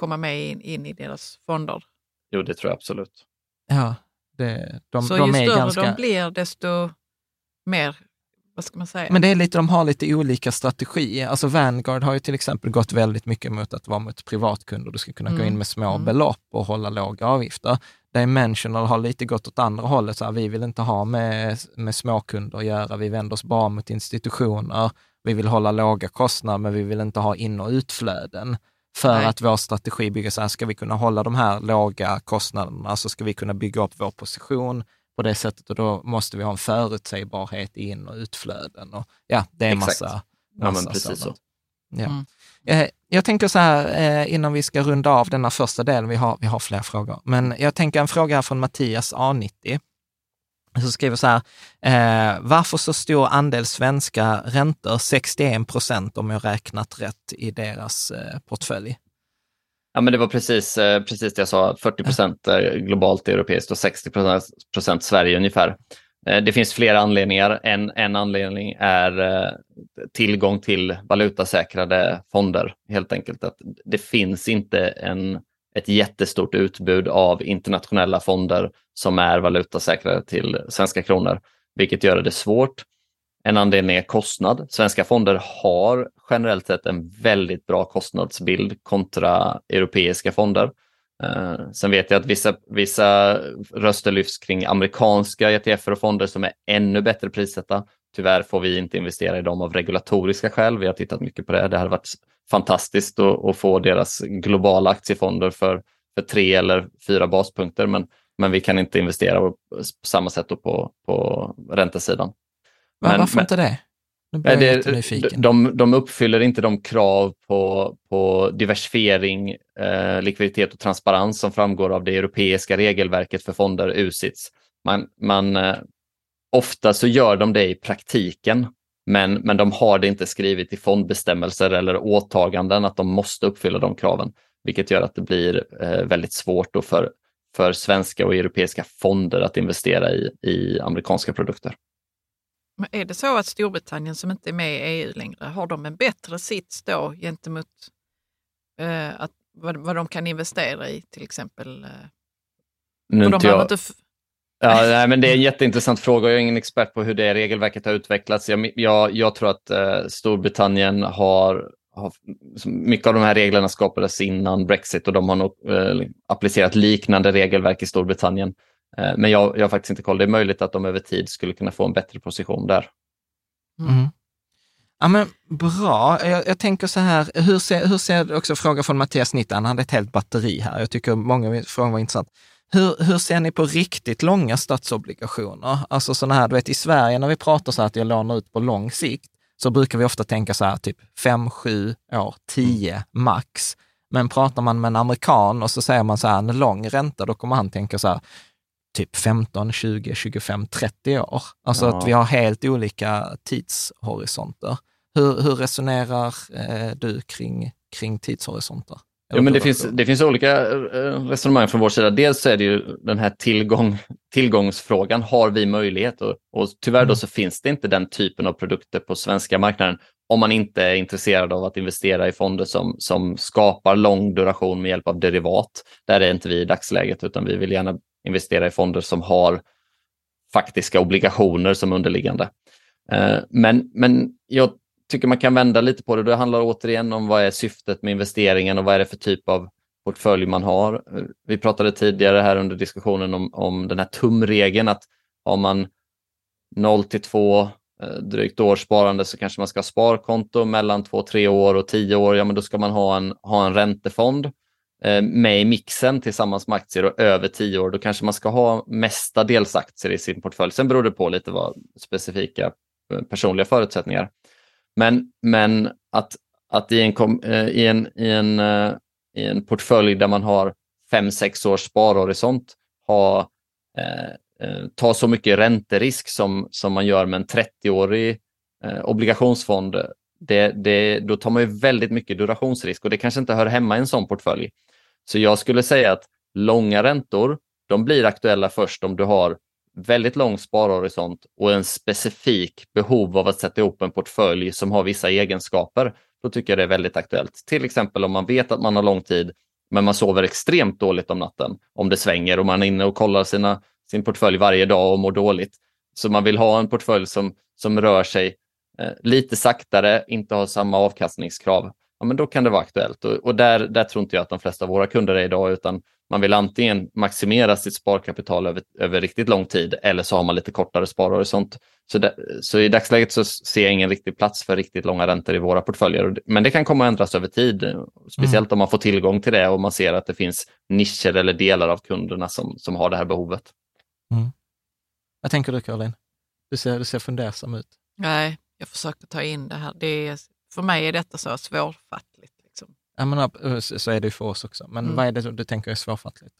komma med in, in i deras fonder. Jo, det tror jag absolut. Ja, det, de, Så de ju större ganska... de blir, desto mer vad ska man säga? Men det är lite, de har lite olika strategier. Alltså Vanguard har ju till exempel gått väldigt mycket mot att vara mot privatkunder. Du ska kunna mm. gå in med små mm. belopp och hålla låga avgifter. Dimensional har lite gått åt andra hållet. Så här, vi vill inte ha med, med småkunder att göra. Vi vänder oss bara mot institutioner. Vi vill hålla låga kostnader, men vi vill inte ha in och utflöden. För Nej. att vår strategi bygger så här, ska vi kunna hålla de här låga kostnaderna så ska vi kunna bygga upp vår position på det sättet och då måste vi ha en förutsägbarhet i in och utflöden. Och, ja, det är en massa, massa ja, men precis så. Ja. Mm. Eh, jag tänker så här, eh, innan vi ska runda av denna första delen, vi har, vi har fler frågor, men jag tänker en fråga här från Mattias A90 så skriver så här, eh, varför så stor andel svenska räntor, 61 procent om jag räknat rätt i deras eh, portfölj? Ja, men det var precis, eh, precis det jag sa, 40 procent globalt europeiskt och 60 procent Sverige ungefär. Eh, det finns flera anledningar. En, en anledning är eh, tillgång till valutasäkrade fonder, helt enkelt. Att det finns inte en ett jättestort utbud av internationella fonder som är valutasäkrade till svenska kronor, vilket gör det svårt. En anledning är kostnad. Svenska fonder har generellt sett en väldigt bra kostnadsbild kontra europeiska fonder. Eh, sen vet jag att vissa, vissa röster lyfts kring amerikanska ETF och fonder som är ännu bättre prissatta. Tyvärr får vi inte investera i dem av regulatoriska skäl. Vi har tittat mycket på det. Det hade varit fantastiskt att, få deras globala aktiefonder för, för tre eller fyra baspunkter, men, men vi kan inte investera på samma sätt på, på räntesidan. Men, Varför men, inte det? det de, de uppfyller inte de krav på, på diversifiering, eh, likviditet och transparens som framgår av det europeiska regelverket för fonder, USITS. Man, man, eh, ofta så gör de det i praktiken, men, men de har det inte skrivet i fondbestämmelser eller åtaganden att de måste uppfylla de kraven, vilket gör att det blir eh, väldigt svårt då för, för svenska och europeiska fonder att investera i, i amerikanska produkter. Men är det så att Storbritannien som inte är med i EU längre, har de en bättre sits då gentemot eh, att, vad, vad de kan investera i till exempel? Eh, nu inte jag... Inte Ja, nej, men det är en jätteintressant fråga. Jag är ingen expert på hur det regelverket har utvecklats. Jag, jag, jag tror att eh, Storbritannien har, har, Mycket av de här reglerna skapades innan Brexit och de har nog eh, applicerat liknande regelverk i Storbritannien. Eh, men jag, jag har faktiskt inte koll. Det är möjligt att de över tid skulle kunna få en bättre position där. Mm. Ja, men bra. Jag, jag, tänker så här, hur ser, hur ser också fråga från Mattias Nitt, han hade ett helt batteri här. Jag tycker många frågor var intressant. Hur, hur ser ni på riktigt långa statsobligationer? Alltså sådana här, du vet i Sverige när vi pratar så här att jag lånar ut på lång sikt, så brukar vi ofta tänka så här typ fem, sju år, tio max. Men pratar man med en amerikan och så säger man så här en lång ränta, då kommer han tänka så här typ 15, 20, 25, 30 år. Alltså ja. att vi har helt olika tidshorisonter. Hur, hur resonerar eh, du kring, kring tidshorisonter? Jo, men det finns, det finns olika eh, resonemang från vår sida. Dels är det ju den här tillgång, tillgångsfrågan. Har vi möjlighet? Och, och tyvärr då mm. så finns det inte den typen av produkter på svenska marknaden om man inte är intresserad av att investera i fonder som, som skapar lång duration med hjälp av derivat. Där är inte vi i dagsläget, utan vi vill gärna investera i fonder som har faktiska obligationer som underliggande. Eh, men, men jag tycker man kan vända lite på det. Det handlar återigen om vad är syftet med investeringen och vad är det för typ av portfölj man har. Vi pratade tidigare här under diskussionen om, om den här tumregeln att har man 0 till 2 eh, drygt års sparande så kanske man ska ha sparkonto mellan 2-3 år och 10 år. Ja, men då ska man ha en, ha en räntefond eh, med i mixen tillsammans med aktier och över 10 år. Då kanske man ska ha mestadels aktier i sin portfölj. Sen beror det på lite vad specifika eh, personliga förutsättningar. Men, men att, att i, en, eh, i, en, i, en, eh, i en portfölj där man har fem sex års sparhorisont ha, eh, eh ta så mycket ränterisk som, som man gör med en 30-årig eh, obligationsfond, det, det, då tar man ju väldigt mycket durationsrisk och det kanske inte hör hemma i en sån portfölj. Så jag skulle säga att långa räntor, de blir aktuella först om du har väldigt lång sparhorisont och en specifik behov av att sätta ihop en portfölj som har vissa egenskaper, då tycker jag det är väldigt aktuellt. Till exempel om man vet att man har lång tid, men man sover extremt dåligt om natten, om det svänger och man är inne och kollar sina, sin portfölj varje dag och mår dåligt. Så man vill ha en portfölj som, som rör sig eh, lite saktare, inte har samma avkastningskrav. Ja, men då kan det vara aktuellt och, och där, där tror inte jag att de flesta av våra kunder är idag, utan man vill antingen maximera sitt sparkapital över, över riktigt lång tid eller så har man lite kortare sparhorisont. Så, det, så i dagsläget så ser jag ingen riktig plats för riktigt långa räntor i våra portföljer. Men det kan komma att ändras över tid, speciellt mm. om man får tillgång till det och man ser att det finns nischer eller delar av kunderna som, som har det här behovet. Mm. Vad tänker du Caroline? Du ser, du ser fundersam ut. Nej, jag försöker ta in det här. Det är, för mig är detta så svårfattligt. Jag menar, eh, så är det ju för oss också. Men mm. vad är det du tänker är svårfattligt?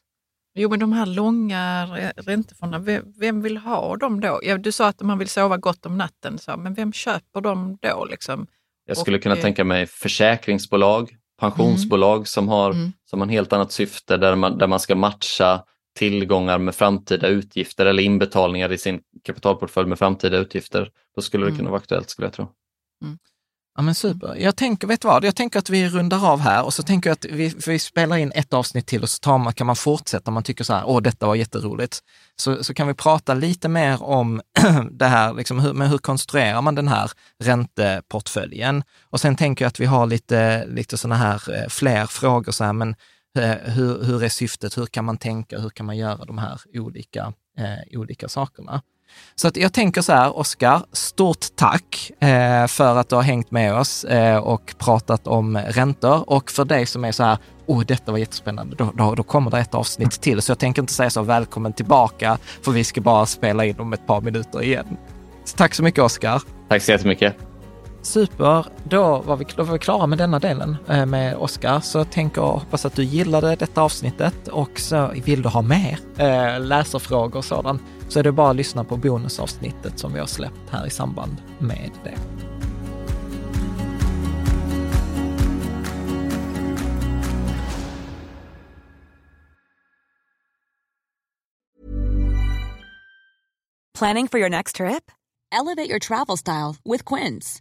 Jo, men de här långa räntefonderna, vem vill ha dem då? Ja, du sa att man vill sova gott om natten, så, men vem köper dem då? Liksom? Jag skulle och, kunna eh, tänka mig försäkringsbolag, pensionsbolag mm. som har mm. som har en helt annat syfte där man, där man ska matcha tillgångar med framtida utgifter eller inbetalningar i sin kapitalportfölj med framtida utgifter. Då skulle det mm. kunna vara aktuellt skulle jag tro. Mm. Ja men super. Jag tänker, vet vad, jag tänker att vi rundar av här och så tänker jag att vi, vi spelar in ett avsnitt till och så tar man, kan man fortsätta om man tycker så här, åh detta var jätteroligt. Så, så kan vi prata lite mer om det här, liksom, hur, men hur konstruerar man den här ränteportföljen? Och sen tänker jag att vi har lite, lite sådana här eh, fler frågor, så här, men eh, hur, hur är syftet? Hur kan man tänka? Hur kan man göra de här olika, eh, olika sakerna? Så att jag tänker så här, Oskar, stort tack eh, för att du har hängt med oss eh, och pratat om räntor. Och för dig som är så här, oh, detta var jättespännande, då, då, då, kommer det ett avsnitt till. Så jag tänker inte säga så välkommen tillbaka, för vi ska bara spela in om ett par minuter igen. Så tack så mycket, Oskar. Tack så jättemycket. Super, då var, vi, då var vi klara med denna delen eh, med Oskar. Så tänker och hoppas att du gillade detta avsnittet och så vill du ha mer eh, läsarfrågor och sådant så är det bara att lyssna på bonusavsnittet som vi har släppt här i samband med det. Planning for your next trip? Elevate your travel style with Quince.